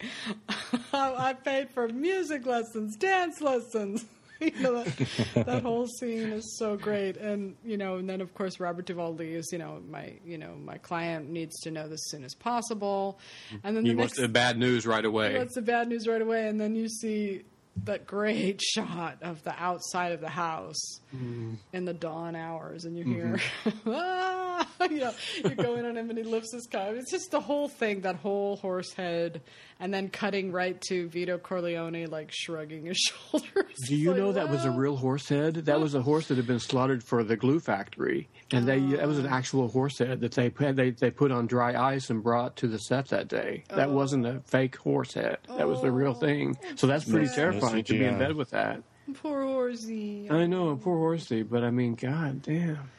I, I paid for music lessons, dance lessons. you know that, that whole scene is so great, and you know, and then of course Robert Duvall leaves. You know, my you know my client needs to know this as soon as possible, and then He the wants next the bad news right away. What's the bad news right away? And then you see that great shot of the outside of the house Mm. in the dawn hours, and you mm-hmm. hear, ah, you know, you go in on him and he lifts his car. It's just the whole thing, that whole horse head, and then cutting right to Vito Corleone, like shrugging his shoulders. Do you Like, know that was a ah! real horse head? That was a horse that had been slaughtered for the glue factory, and they ah. that was an actual horse head that they put they they put on dry ice and brought to the set that day. That oh. wasn't a fake horse head. That was the real oh. thing. So that's pretty No terrifying to be in bed with that. Poor horsey. I know, poor horsey, but I mean, god damn.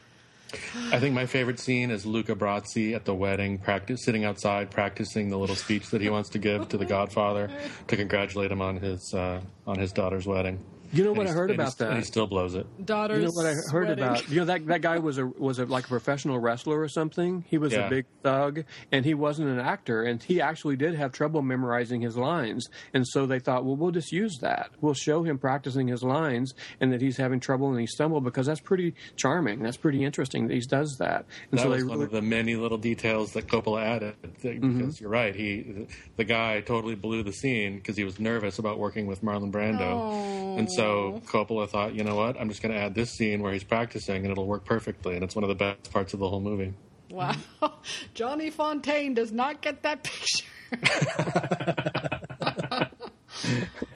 I think my favorite scene is Luca Brasi at the wedding, practice sitting outside practicing the little speech that he wants to give to the Godfather to congratulate him on his uh, on his daughter's wedding. You know what I heard about that? He still blows it. Daughters. You know what I heard sweating. about? You know that that guy was a was a like a professional wrestler or something. He was Yeah. a big thug, and he wasn't an actor, and he actually did have trouble memorizing his lines. And so they thought, well, we'll just use that. We'll show him practicing his lines, and that he's having trouble and he stumbled because that's pretty charming. That's pretty interesting that he does that. And That so was they one of the many little details that Coppola added. th- Mm-hmm. Because you're right, he the guy totally blew the scene because he was nervous about working with Marlon Brando, and so Coppola thought, you know what, I'm just going to add this scene where he's practicing, and it'll work perfectly. And it's one of the best parts of the whole movie. Wow. Johnny Fontane does not get that picture.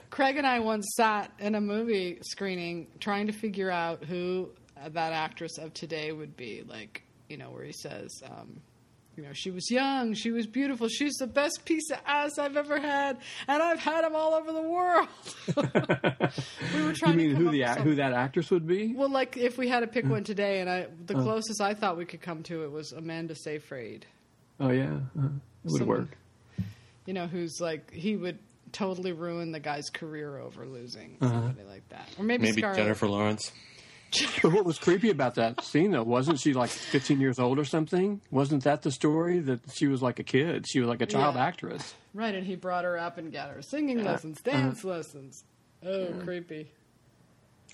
Craig and I once sat in a movie screening trying to figure out who that actress of today would be. Like, you know, where he says, um, you know, she was young, she was beautiful, she's the best piece of ass I've ever had, and I've had them all over the world. we were trying you mean to come who up the with ac- some- who that actress would be? well, like if we had to Mm. pick one today, and I, the closest I thought we could come to it was Amanda Seyfried. Oh yeah, uh, it would Someone- work. You know, who's like he would totally ruin the guy's career over losing Uh-huh. somebody like that, or maybe, Maybe Scarlett. Jennifer Lawrence. But what was creepy about that scene, though, wasn't she like 15 years old or something? Wasn't that the story that she was like a kid? She was like a child Yeah. actress. Right, and he brought her up and got her singing lessons, Uh-huh. dance lessons. Oh, creepy.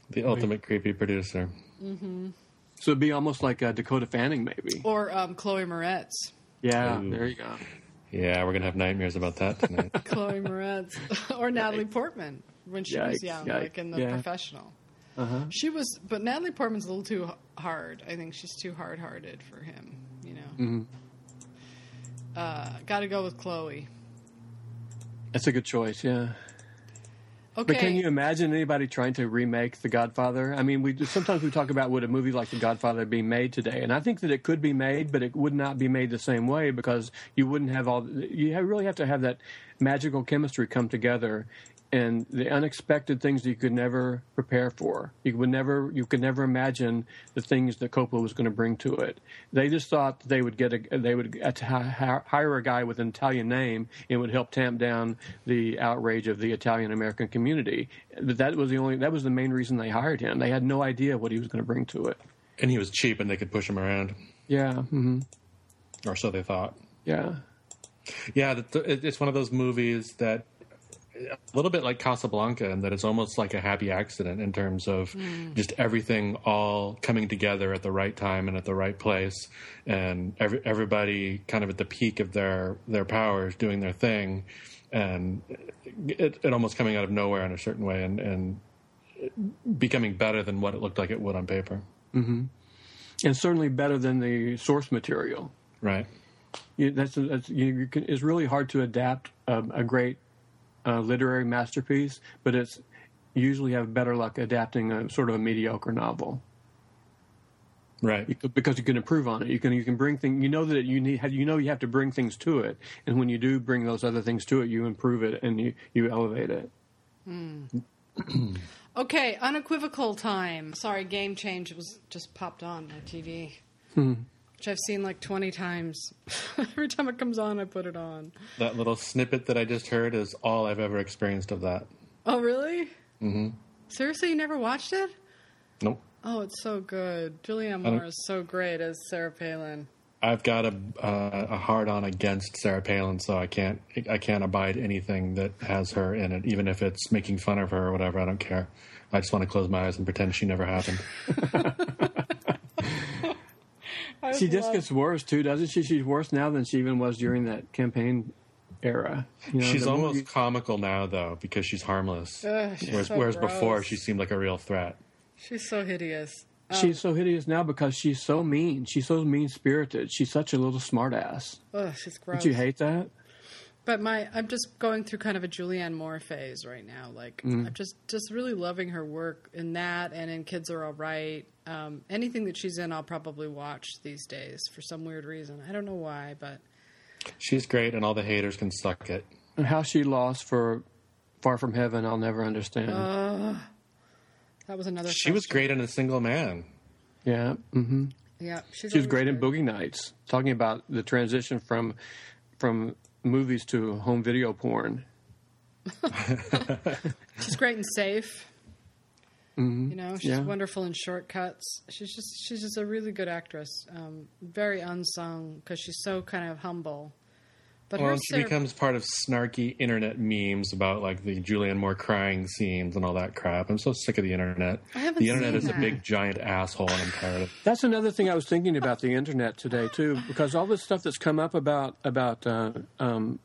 The ultimate creepy producer. So it'd be almost like uh, Dakota Fanning, maybe. Or um, Chloe Moretz. Yeah, Ooh. there you go. Yeah, we're gonna have nightmares about that tonight. Chloe Moretz. or Natalie Portman when she was young, yikes, like in the yeah. professional. Uh-huh. She was, but Natalie Portman's a little too hard. I think she's too hard hearted for him, you know. Mm-hmm. Uh, Got to go with Chloe. That's a good choice. Yeah. Okay. But can you imagine anybody trying to remake The Godfather? I mean, we sometimes we talk about would a movie like The Godfather be made today, and I think that it could be made, but it would not be made the same way because you wouldn't have all. You really have to have that magical chemistry come together, and the unexpected things that you could never prepare for. You would never, you could never imagine the things that Coppola was going to bring to it. They just thought they would get a, they would hire a guy with an Italian name and would help tamp down the outrage of the Italian American community. But that was the only, that was the main reason they hired him. They had no idea what he was going to bring to it. and he was cheap, and they could push him around, Yeah, hmm or so they thought. yeah, Yeah, it's one of those movies that a little bit like Casablanca, and that it's almost like a happy accident in terms of just everything all coming together at the right time and at the right place, and every, everybody kind of at the peak of their their powers doing their thing, and it, it almost coming out of nowhere in a certain way, and and becoming better than what it looked like it would on paper. and certainly better than the source material. Right. you, that's, that's you, you can, it's really hard to adapt um, a great uh, literary masterpiece, but it's usually have better luck adapting a sort of a mediocre novel Right. You could- because you can improve on it. You can you can bring things. You know that you need you know you have to bring things to it, and when you do bring those other things to it, you improve it and you you elevate it. Okay, unequivocal time. Sorry, Game Change was just popped on my TV, Hmm. Which I've seen like twenty times. Every time it comes on, I put it on. That little snippet that I just heard is all I've ever experienced of that. Oh, really? Mm-hmm. Seriously, you never watched it? Nope. Oh, it's so good. Julianne Moore is so great as Sarah Palin. I've got a uh, a hard on against Sarah Palin, so I can't I can't abide anything that has her in it, even if it's making fun of her or whatever. I don't care. I just want to close my eyes and pretend she never happened. I She just love- gets worse too, doesn't she? She's worse now than she even was during that campaign era. You know, she's almost movie- comical now, though, because she's harmless. Ugh, she's whereas so whereas before, she seemed like a real threat. She's so hideous. She's um, so hideous now because she's so mean. She's so mean spirited. She's such a little smartass. Ugh, she's gross. Don't you hate that? But my, I'm just going through kind of a Julianne Moore phase right now. Like, Mm. I'm just, just really loving her work in that and in Kids Are All Right. Um, anything that she's in, I'll probably watch these days for some weird reason. I don't know why, but She's great, and all the haters can suck it. And how she lost for Far From Heaven, I'll never understand. that was another. She was great in A Single Man. yeah, hmm Yeah, she's she was always great in Boogie Nights. Talking about the transition from from movies to home video porn. She's great and safe. You know, she's Yeah. wonderful in shortcuts. She's just she's just a really good actress. Um, very unsung because she's so kind of humble. But Well, her she Sarah- becomes part of snarky internet memes about like the Julianne Moore crying scenes and all that crap. I'm so sick of the internet. I haven't the internet seen is that. a big giant asshole, and I'm tired of it. That's another thing I was thinking about the internet today too, because all this stuff that's come up about about uh, um,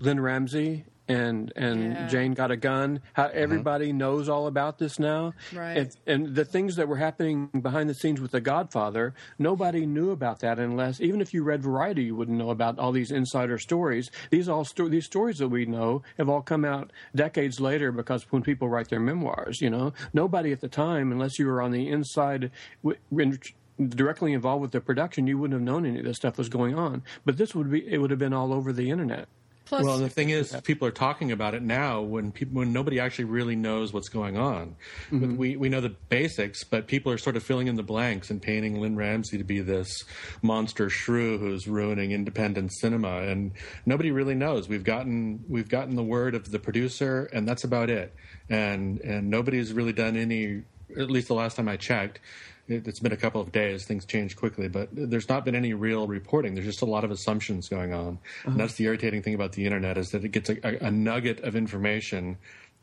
Lynne Ramsay and and Yeah. Jane got a gun. How uh-huh. everybody knows all about this now, Right. And, and the things that were happening behind the scenes with The Godfather, nobody knew about that unless even if you read Variety, you wouldn't know about all these insider stories. These all sto- these stories that we know have all come out decades later because when people write their memoirs, you know, nobody at the time, unless you were on the inside. W- in- directly involved with the production you wouldn't have known any of this stuff was going on but this would be it would have been all over the internet Plus, Well, the thing is, people are talking about it now when people when nobody actually really knows what's going on. Mm-hmm. We we know the basics, but people are sort of filling in the blanks and painting Lynne Ramsay to be this monster shrew who's ruining independent cinema, and nobody really knows. We've gotten we've gotten the word of the producer, and that's about it. And and nobody's really done any. At least the last time I checked, it, it's been a couple of days. Things change quickly, but there's not been any real reporting. There's just a lot of assumptions going on, and uh-huh. that's the irritating thing about the internet is that it gets a, a, a nugget of information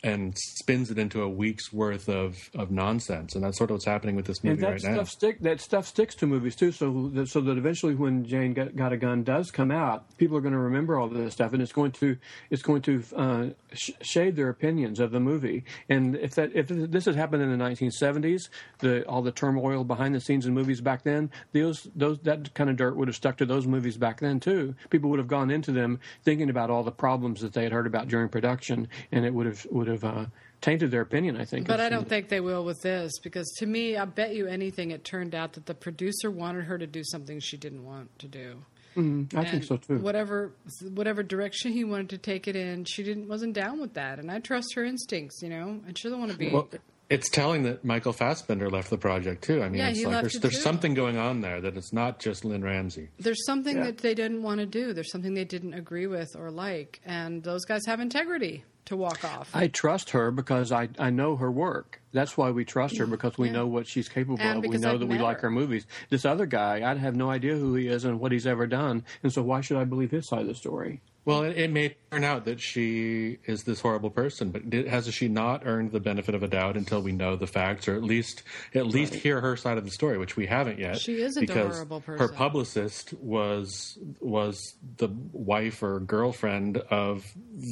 and spins it into a week's worth of, of nonsense, and that's sort of what's happening with this movie that right stuff now. stick that stuff sticks to movies too. So that, so that eventually, when Jane got, got a gun does come out, people are going to remember all this stuff, and it's going to it's going to uh, sh- shade their opinions of the movie. And if that if this had happened in the 1970s, the all the turmoil behind the scenes in movies back then, those those that kind of dirt would have stuck to those movies back then too. People would have gone into them thinking about all the problems that they had heard about during production, and it would have would have. Uh, Tainted their opinion, I think. But I don't think they will with this because to me, I bet you anything, it turned out that the producer wanted her to do something she didn't want to do. I think so too. Whatever whatever direction he wanted to take it in, she didn't wasn't down with that, and I trust her instincts. You know, and she doesn't want to be. Well, it's telling that Michael Fassbender left the project too. I mean, Yeah, it's he like left there's it there's something going on there that it's not just Lynne Ramsay. There's something Yeah. that they didn't want to do. There's something they didn't agree with or like, and those guys have integrity to walk off. I trust her because I, I know her work. That's why we trust her because we Yeah. know what she's capable And of. We know I've that we met like her. her movies. This other guy, I'd have no idea who he is and what he's ever done, and so why should I believe his side of the story? Well, it, it may turn out that she is this horrible person, but did, has she not earned the benefit of a doubt until we know the facts, or at least at least hear her side of the story, which we haven't yet. She isn't a because horrible Her publicist was was the wife or girlfriend of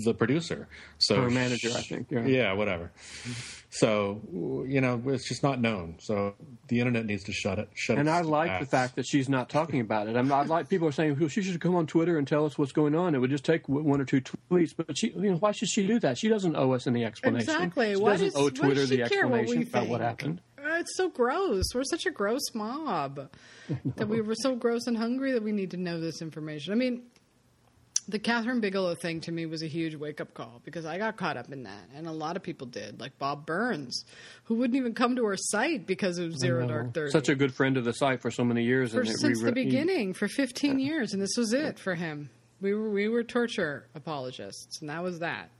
the producer, so Her manager, I think, yeah. yeah, whatever. Mm-hmm. So you know, it's just not known. So the internet needs to shut it. Shut. And I like the fact that she's not talking about it. I'm not like people are saying, well, she should come on Twitter and tell us what's going on. It would just take one or two tweets. But she, you know, why should she do that? She doesn't owe us any explanation. Exactly. She Why doesn't does- owe why does Twitter the care what we explanation about what happened. Uh, It's so gross. We're such a gross mob that we were so gross and hungry that we need to know this information. I mean, the Kathryn Bigelow thing to me was a huge wake up call because I got caught up in that, and a lot of people did, like Bob Burns, who wouldn't even come to our site because of Zero mm-hmm. Dark Thirty. Such a good friend of the site for so many years. for, and it since re- the beginning for 15 years, and this was it for him. We were we were torture apologists, and that was that.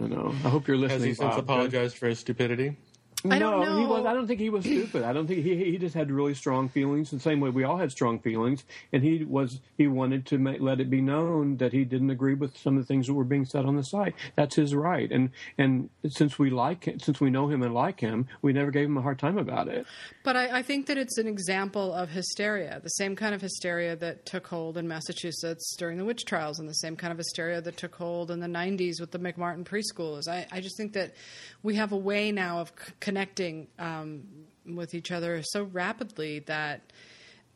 You know, I hope you're listening. Has listening. he since Bob. apologized for his stupidity? I don't no, he was. I don't think he was stupid. I don't think he he just had really strong feelings. The same way we all had strong feelings, and he was he wanted to make, let it be known that he didn't agree with some of the things that were being said on the site. That's his right. And and since we like since we know him and like him, we never gave him a hard time about it. But I, I think that it's an example of hysteria, the same kind of hysteria that took hold in Massachusetts during the witch trials, and the same kind of hysteria that took hold in the 90s with the McMartin preschoolers. I, I just think that we have a way now of connecting um, with each other so rapidly that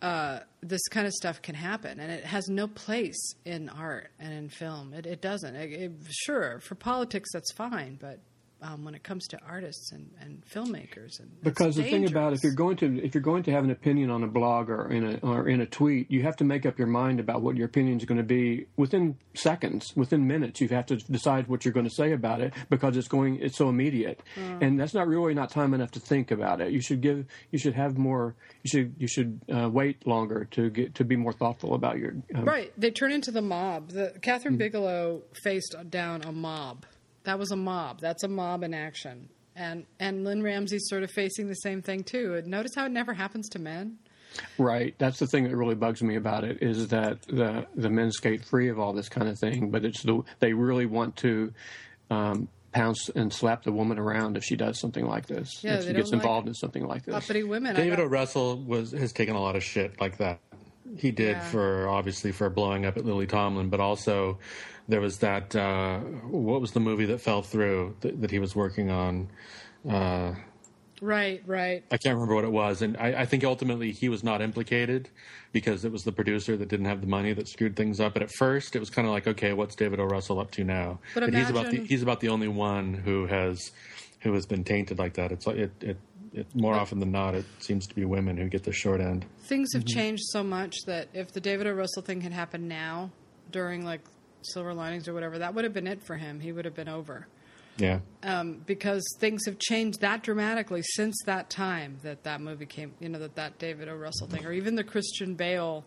uh, this kind of stuff can happen, and it has no place in art and in film. It, it doesn't. It, it- sure, for politics, that's fine, but. Um, when it comes to artists and, and filmmakers, and Because the thing about if you're going to if you're going to have an opinion on a blog or in a or in a tweet, you have to make up your mind about what your opinion is going to be within seconds, within minutes. You have to decide what you're going to say about it because it's going it's so immediate, and that's not really not time enough to think about it. You should give you should have more. You should you should uh, wait longer to get to be more thoughtful about your um, Right. They turn into the mob. The Kathryn Bigelow faced down a mob. That was a mob. That's a mob in action. and and Lynne Ramsay's sort of facing the same thing too. Notice how it never happens to men. Right. That's the thing that really bugs me about it is that the the men skate free of all this kind of thing, but it's the they really want to um, pounce and slap the woman around if she does something like this. Yeah, if they she gets don't like involved in something like this. Uppity women. David got- O. Russell was has taken a lot of shit like that. He did Yeah. for obviously for blowing up at Lily Tomlin, but also there was that uh, what was the movie that fell through that, that he was working on? Uh, right, right. I can't remember what it was, and I, I think ultimately he was not implicated because it was the producer that didn't have the money that screwed things up. But at first, it was kind of like, okay, what's David O. Russell up to now? But he's about the he's about the only one who has who has been tainted like that. It's like it, it, it more often than not, it seems to be women who get the short end. Things have Mm-hmm. changed so much that if the David O. Russell thing had happened now, during like Silver Linings or whatever, that would have been it for him. He would have been over. Yeah, um, because things have changed that dramatically since that time that that movie came. You know that that David O. Russell thing, or even the Christian Bale,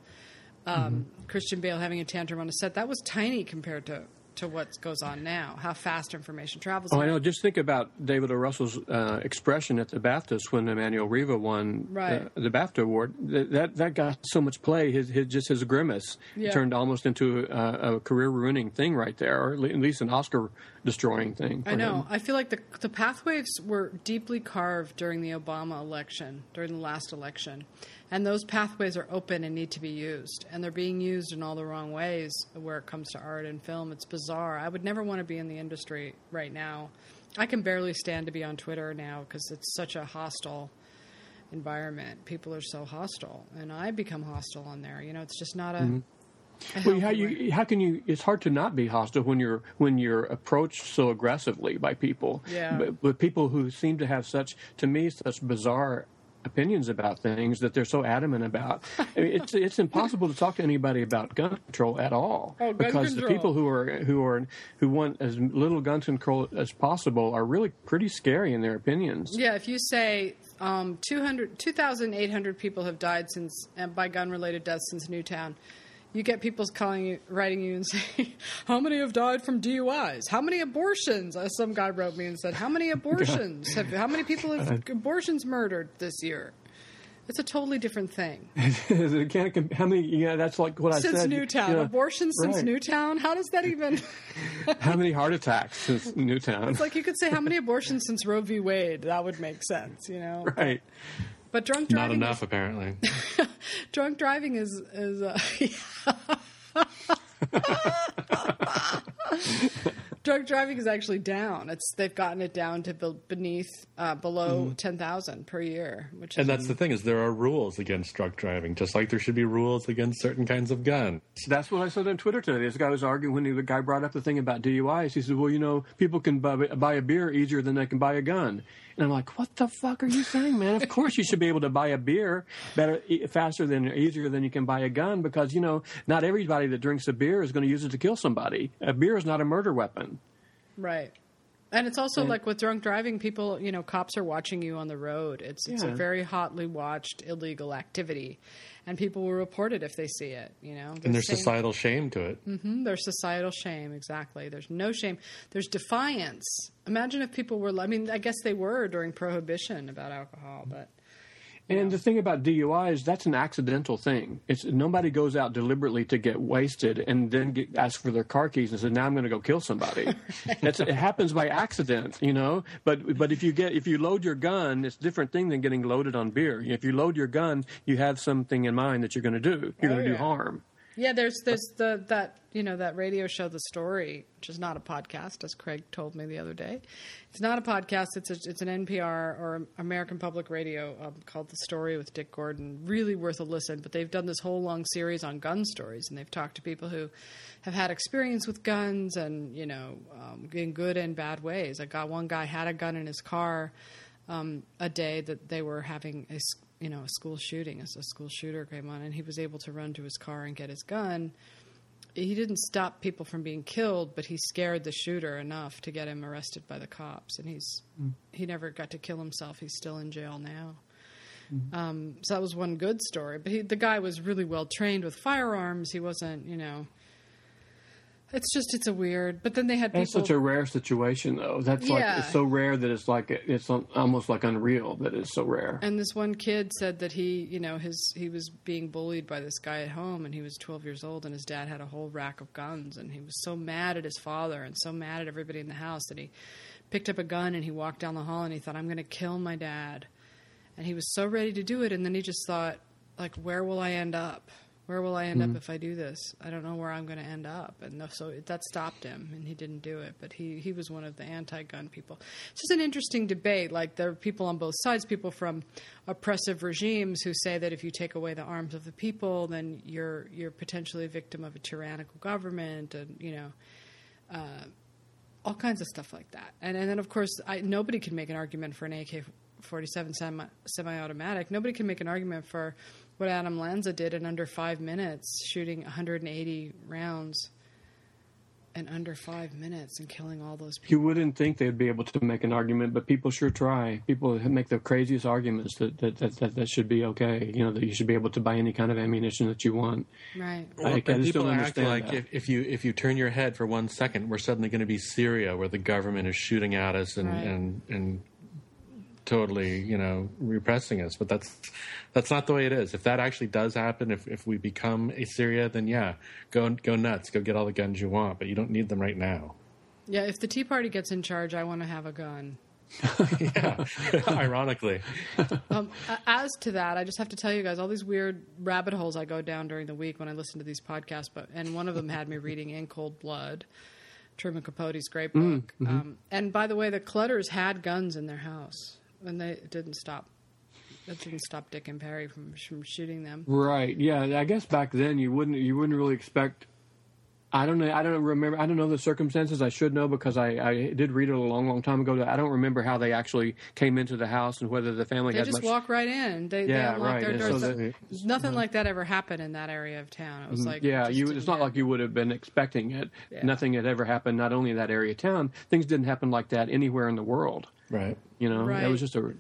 um, Christian Bale having a tantrum on a set. That was tiny compared to to what goes on now. How fast information travels. Oh, I know. Just think about David O. Russell's uh, expression at the BAFTAs when Emmanuelle Riva won Right. uh, the BAFTA award. That, that that got so much play. His, his just his grimace Yeah. turned almost into a, a career ruining thing right there, or at least an Oscar destroying thing. I know. Him. I feel like the the pathways were deeply carved during the Obama election, during the last election, and those pathways are open and need to be used, and they're being used in all the wrong ways where it comes to art and film. It's bizarre. I would never want to be in the industry right now. I can barely stand to be on Twitter now because it's such a hostile environment. People are so hostile, and I become hostile on there. You know, it's just not a. Mm-hmm. a Well, how you how can you? It's hard to not be hostile when you're when you're approached so aggressively by people. Yeah. But, but people who seem to have such, to me, such bizarre opinions about things that they're so adamant about. I mean, it's it's impossible to talk to anybody about gun control at all Oh, gun because the people who are who are who want as little gun control as possible are really pretty scary in their opinions. Yeah, if you say um, 200 2,800 people have died since uh, by gun-related deaths since Newtown, you get people calling you, writing you, and saying, "How many have died from DUIs? How many abortions?" Uh, some guy wrote me and said, "How many abortions have? How many people have abortions murdered this year?" It's a totally different thing. It can't how many? Yeah, that's like what I said. Since. Newtown, you know, abortions since right. Newtown. How does that even? How many heart attacks since Newtown? It's like you could say how many abortions since Roe v. Wade. That would make sense, you know. right. But drunk driving. not driving enough apparently. drunk driving is is uh, drunk driving is actually down. It's they've gotten it down to beneath uh, below ten thousand per year, which is and that's the thing is there are rules against drunk driving, just like there should be rules against certain kinds of guns. That's what I said on Twitter today. This guy was arguing when the guy brought up the thing about DUIs. He said, "Well, you know, people can buy, buy a beer easier than they can buy a gun." And I'm like, "What the fuck are you saying, man? Of course you should be able to buy a beer better, faster than easier than you can buy a gun because you know not everybody that drinks a beer is going to use it to kill somebody. A beer is not a murder weapon." right. And it's also like with drunk driving, people, you know, cops are watching you on the road. It's it's a very hotly watched illegal activity, and people will report it if they see it. You know, And there's saying- societal shame to it. Mhm, There's societal shame, exactly. There's no shame. There's defiance. Imagine if people were, I mean, I guess they were during Prohibition about alcohol, but And the thing about DUIs, that's an accidental thing. It's nobody goes out deliberately to get wasted and then get, ask for their car keys and say, "Now I'm going to go kill somebody." That's, it happens by accident, you know. But but if you get if you load your gun, it's a different thing than getting loaded on beer. If you load your gun, you have something in mind that you're going to do. You're Oh, going to yeah. do harm. Yeah, there's there's the that you know that radio show, The Story, which is not a podcast, as Craig told me the other day. It's not a podcast. It's a, it's an NPR or American Public Radio um, called The Story with Dick Gordon. Really worth a listen. But they've done this whole long series on gun stories, and they've talked to people who have had experience with guns, and you know, um, in good and bad ways. I got one guy had a gun in his car um, a day that they were having a you know a school shooting as a school shooter came on and he was able to run to his car and get his gun. He didn't stop people from being killed but he scared the shooter enough to get him arrested by the cops. And he's he never got to kill himself. He's still in jail now. Um, so that was one good story. But he, the guy was really well trained with firearms. He wasn't you know It's just it's a weird. But then they had people. That's such a rare situation, though. That's like it's so rare that it's like it's almost like unreal that it's so rare. and this one kid said that he, you know, his he was being bullied by this guy at home, and he was 12 years old, and his dad had a whole rack of guns, and he was so mad at his father and so mad at everybody in the house that he picked up a gun and he walked down the hall and he thought, "I'm going to kill my dad," and he was so ready to do it, and then he just thought, like, where will I end up? Where will I end up if I do this? I don't know where I'm going to end up, and so that stopped him, and he didn't do it. But he he was one of the anti-gun people. It's just an interesting debate. Like there are people on both sides, people from oppressive regimes who say that if you take away the arms of the people, then you're you're potentially a victim of a tyrannical government, and you know. Uh, all kinds of stuff like that, and and then of course I, nobody can make an argument for an AK forty seven semi semi automatic. Nobody can make an argument for what Adam Lanza did in under five minutes, shooting 180 rounds in under five minutes and killing all those people. You wouldn't think they'd be able to make an argument, but people sure try. People make the craziest arguments that that, that, that, that should be okay. You know that you should be able to buy any kind of ammunition that you want. Right. I, I just people don't act understand like if, if you if you turn your head for one second, we're suddenly going to be Syria, where the government is shooting at us and Right. and and totally you know repressing us. But that's that's not the way it is. If that actually does happen, if if we become a Syria, then yeah, go go nuts, go get all the guns you want, but you don't need them right now. Yeah, if the Tea Party gets in charge, I want to have a gun. yeah, ironically. Um, as to that, I just have to tell you guys all these weird rabbit holes I go down during the week when I listen to these podcasts. But and one of them had me reading In Cold Blood, Truman Capote's great book. Um, and by the way, the Clutters had guns in their house, and they didn't stop. That didn't stop Dick and Perry from from shooting them. Right. Yeah. I guess back then you wouldn't you wouldn't really expect. I don't know. I don't remember. I don't know the circumstances. I should know because I, I did read it a long, long time ago. I don't remember how they actually came into the house and whether the family They had just much. walk right in. They, Yeah, they right. their doors. so the- Nothing like that ever happened in that area of town. It was like yeah, you. It's not like you would have been expecting it. Yeah. Nothing had ever happened. Not only in that area of town, things didn't happen like that anywhere in the world. Right. You know, Right. it was just a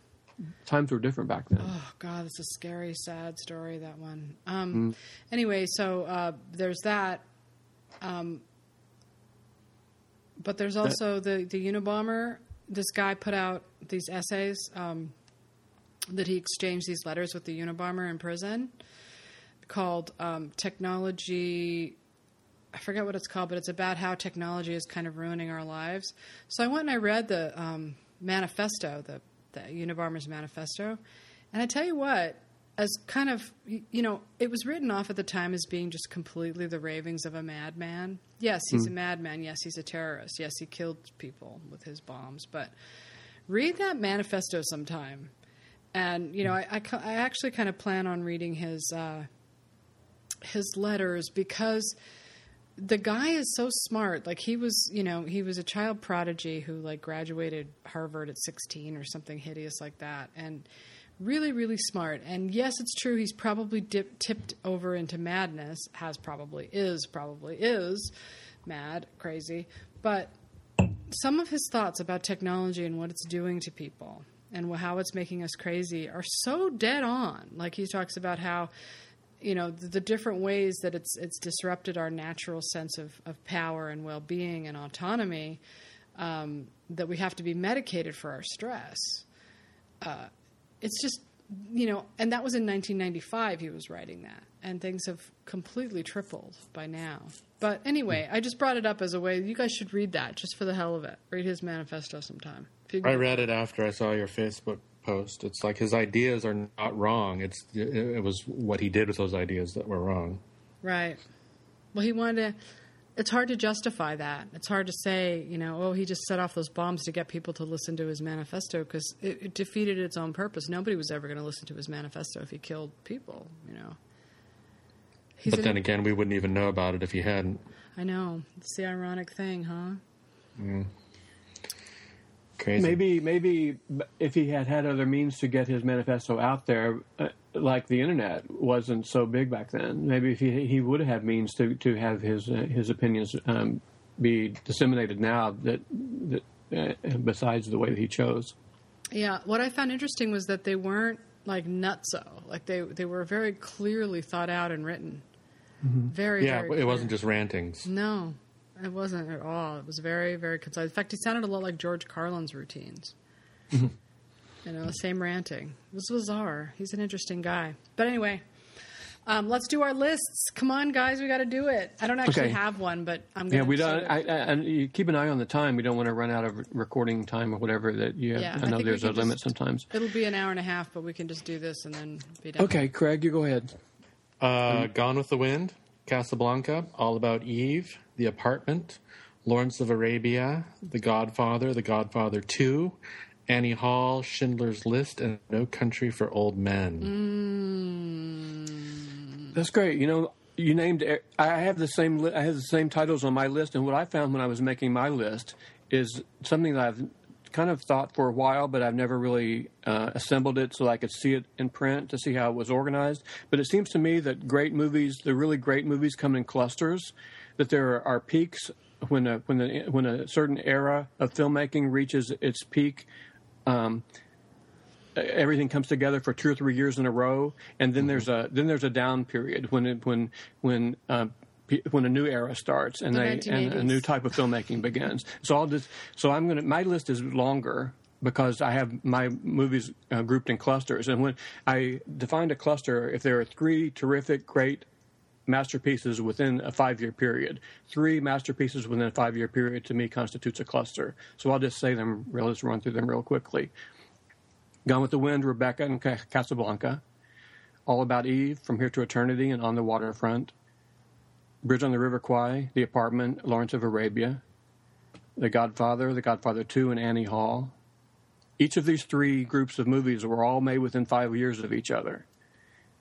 times were different back then. Oh God, it's a scary, sad story. That one. Um, Anyway, so uh, there's that. Um, but there's also the the Unabomber. This guy put out these essays um, that he exchanged these letters with the Unabomber in prison, called um, "Technology." I forget what it's called, but it's about how technology is kind of ruining our lives. So I went and I read the um, manifesto, the, the Unabomber's manifesto, and I tell you what, as kind of you know, it was written off at the time as being just completely the ravings of a madman. Yes, he's a madman. Yes, he's a terrorist. Yes, he killed people with his bombs. But read that manifesto sometime, and you know, I, I, I actually kind of plan on reading his uh, his letters because the guy is so smart. Like he was, you know, he was a child prodigy who like graduated Harvard at 16 or something hideous like that, and really, really smart. And yes, it's true. He's probably dip, tipped over into madness. Has probably is probably is mad, crazy. But some of his thoughts about technology and what it's doing to people and how it's making us crazy are so dead on. Like he talks about how you know the, the different ways that it's it's disrupted our natural sense of, of power and well being and autonomy. Um, that we have to be medicated for our stress. Uh, it's just you know, and that was in 1995. He was writing that, and things have completely tripled by now. But anyway, I just brought it up as a way. You guys should read that just for the hell of it. Read his manifesto sometime. I read it after I saw your Facebook post. It's like his ideas are not wrong. It's it, it was what he did with those ideas that were wrong. Right. Well, he wanted to. It's hard to justify that. It's hard to say, you know, oh, he just set off those bombs to get people to listen to his manifesto because it, it defeated its own purpose. Nobody was ever going to listen to his manifesto if he killed people, you know. He's but then again, we wouldn't even know about it if he hadn't. I know. It's the ironic thing, huh? Mm. Crazy. Maybe, maybe if he had had other means to get his manifesto out there, uh, like the internet wasn't so big back then. Maybe if he he would have means to to have his uh, his opinions um, be disseminated now. That that uh, besides the way that he chose. Yeah. What I found interesting was that they weren't like nutso. Like they they were very clearly thought out and written. Very. yeah, very it clear. wasn't just rantings. No. It wasn't at all. It was very, very concise. In fact, he sounded a lot like George Carlin's routines. Mm-hmm. you know, same ranting. It was bizarre. He's an interesting guy. But anyway, um, let's do our lists. Come on, guys, we got to do it. I don't actually Okay. have one, but I'm gonna. Yeah, we don't. I, I, and you keep an eye on the time. We don't want to run out of recording time or whatever that you have. Yeah, I I know think we there's a can limit sometimes. It'll be an hour and a half, but we can just do this and then be done. Okay, Craig, you go ahead. Uh, Gone with the Wind, Casablanca, All About Eve, The Apartment, Lawrence of Arabia, The Godfather, The Godfather 2, Annie Hall, Schindler's List, and No Country for Old Men. That's great. You know, you named. I have the same. I have the same titles on my list, and what I found when I was making my list is something that I've kind of thought for a while, but I've never really uh, assembled it so I could see it in print to see how it was organized. But it seems to me that great movies, the really great movies, come in clusters. That there are peaks. When a when a when a certain era of filmmaking reaches its peak everything comes together for two or three years in a row, and then there's a then there's a down period when it, when when uh, when a new era starts and The they and a new type of filmmaking begins. So I'll just so I'm gonna my list is longer because I have my movies uh, grouped in clusters, and when I defined a cluster, if there are three terrific, great masterpieces within a five year period. Three masterpieces within a five year period to me constitutes a cluster. So I'll just say them, let's run through them real quickly. Gone with the Wind, Rebecca and Casablanca. All About Eve, From Here to Eternity and On the Waterfront. Bridge on the River Kwai, The Apartment, Lawrence of Arabia. The Godfather, The Godfather 2, and Annie Hall. Each of these three groups of movies were all made within five years of each other.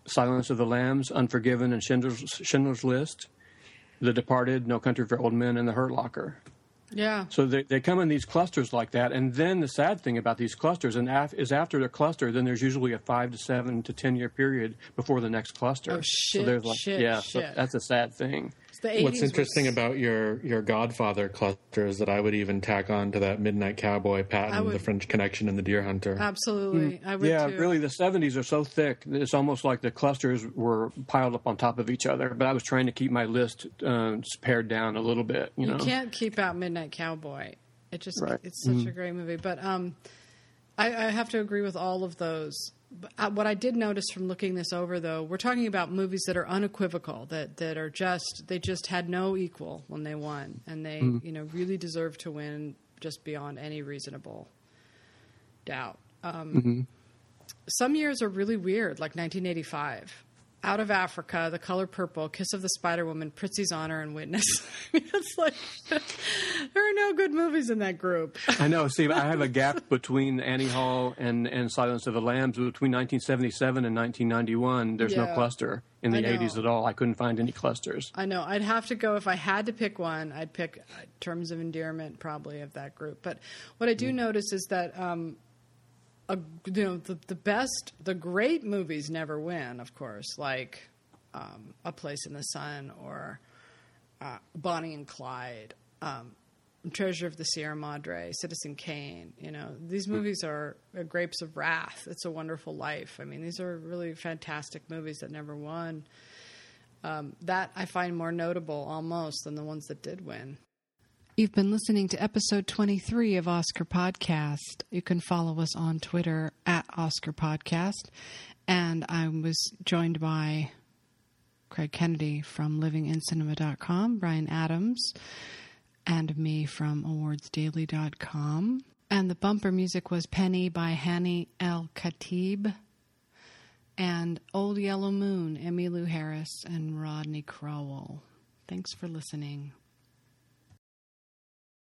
Silence of the Lambs, Unforgiven, and Schindler's, Schindler's List. The Departed, No Country for Old Men, and The Hurt Locker. Yeah. So they, they come in these clusters like that, and then the sad thing about these clusters and af- is after the cluster, then there's usually a five to seven to ten year period before the next cluster. Oh, shit, So there's like shit, yeah, so that's a sad thing. It's the 80s What's was- interesting about your, your Godfather cluster is that I would even tack on to that Midnight Cowboy, I Patton, would- The French Connection, and The Deer Hunter. Absolutely. I would Yeah, too. really, the '70s are so thick that it's almost like the clusters were piled up on top of each other. But I was trying to keep my list uh, pared down a little bit. You, You know, can't keep out Midnight Cowboy. It just Right. it's such a great movie. But um, I, I have to agree with all of those. But, uh, what I did notice from looking this over, though, we're talking about movies that are unequivocal, that that are just they just had no equal when they won, and they you know really deserve to win just beyond any reasonable doubt. Um, Some years are really weird, like 1985. Out of Africa, The Color Purple, Kiss of the Spider Woman, Prizzi's Honor, and Witness. it's like there are no good movies in that group. I know. See, I have a gap between Annie Hall and, and Silence of the Lambs between 1977 and 1991. There's no cluster in the 80s at all. I couldn't find any clusters. I know. I'd have to go if I had to pick one. I'd pick uh, Terms of Endearment probably of that group. But what I do notice is that um, a, you know the the best, the great movies never win. Of course, like um, A Place in the Sun or uh, Bonnie and Clyde. Um, Treasure of the Sierra Madre, Citizen Kane. You know, these movies are uh, Grapes of Wrath. It's a Wonderful Life. I mean, these are really fantastic movies that never won that I find more notable almost than the ones that did win. You've been listening to episode 23 of Oscar Podcast. You can follow us on Twitter at Oscar Podcast. And I was joined by Craig Kennedy from livingincinema.com, Brian Adams, and me from awardsdaily.com. And the bumper music was Penny by Hanni El Khatib and Old Yellow Moon, Emmylou Harris and Rodney Crowell. Thanks for listening.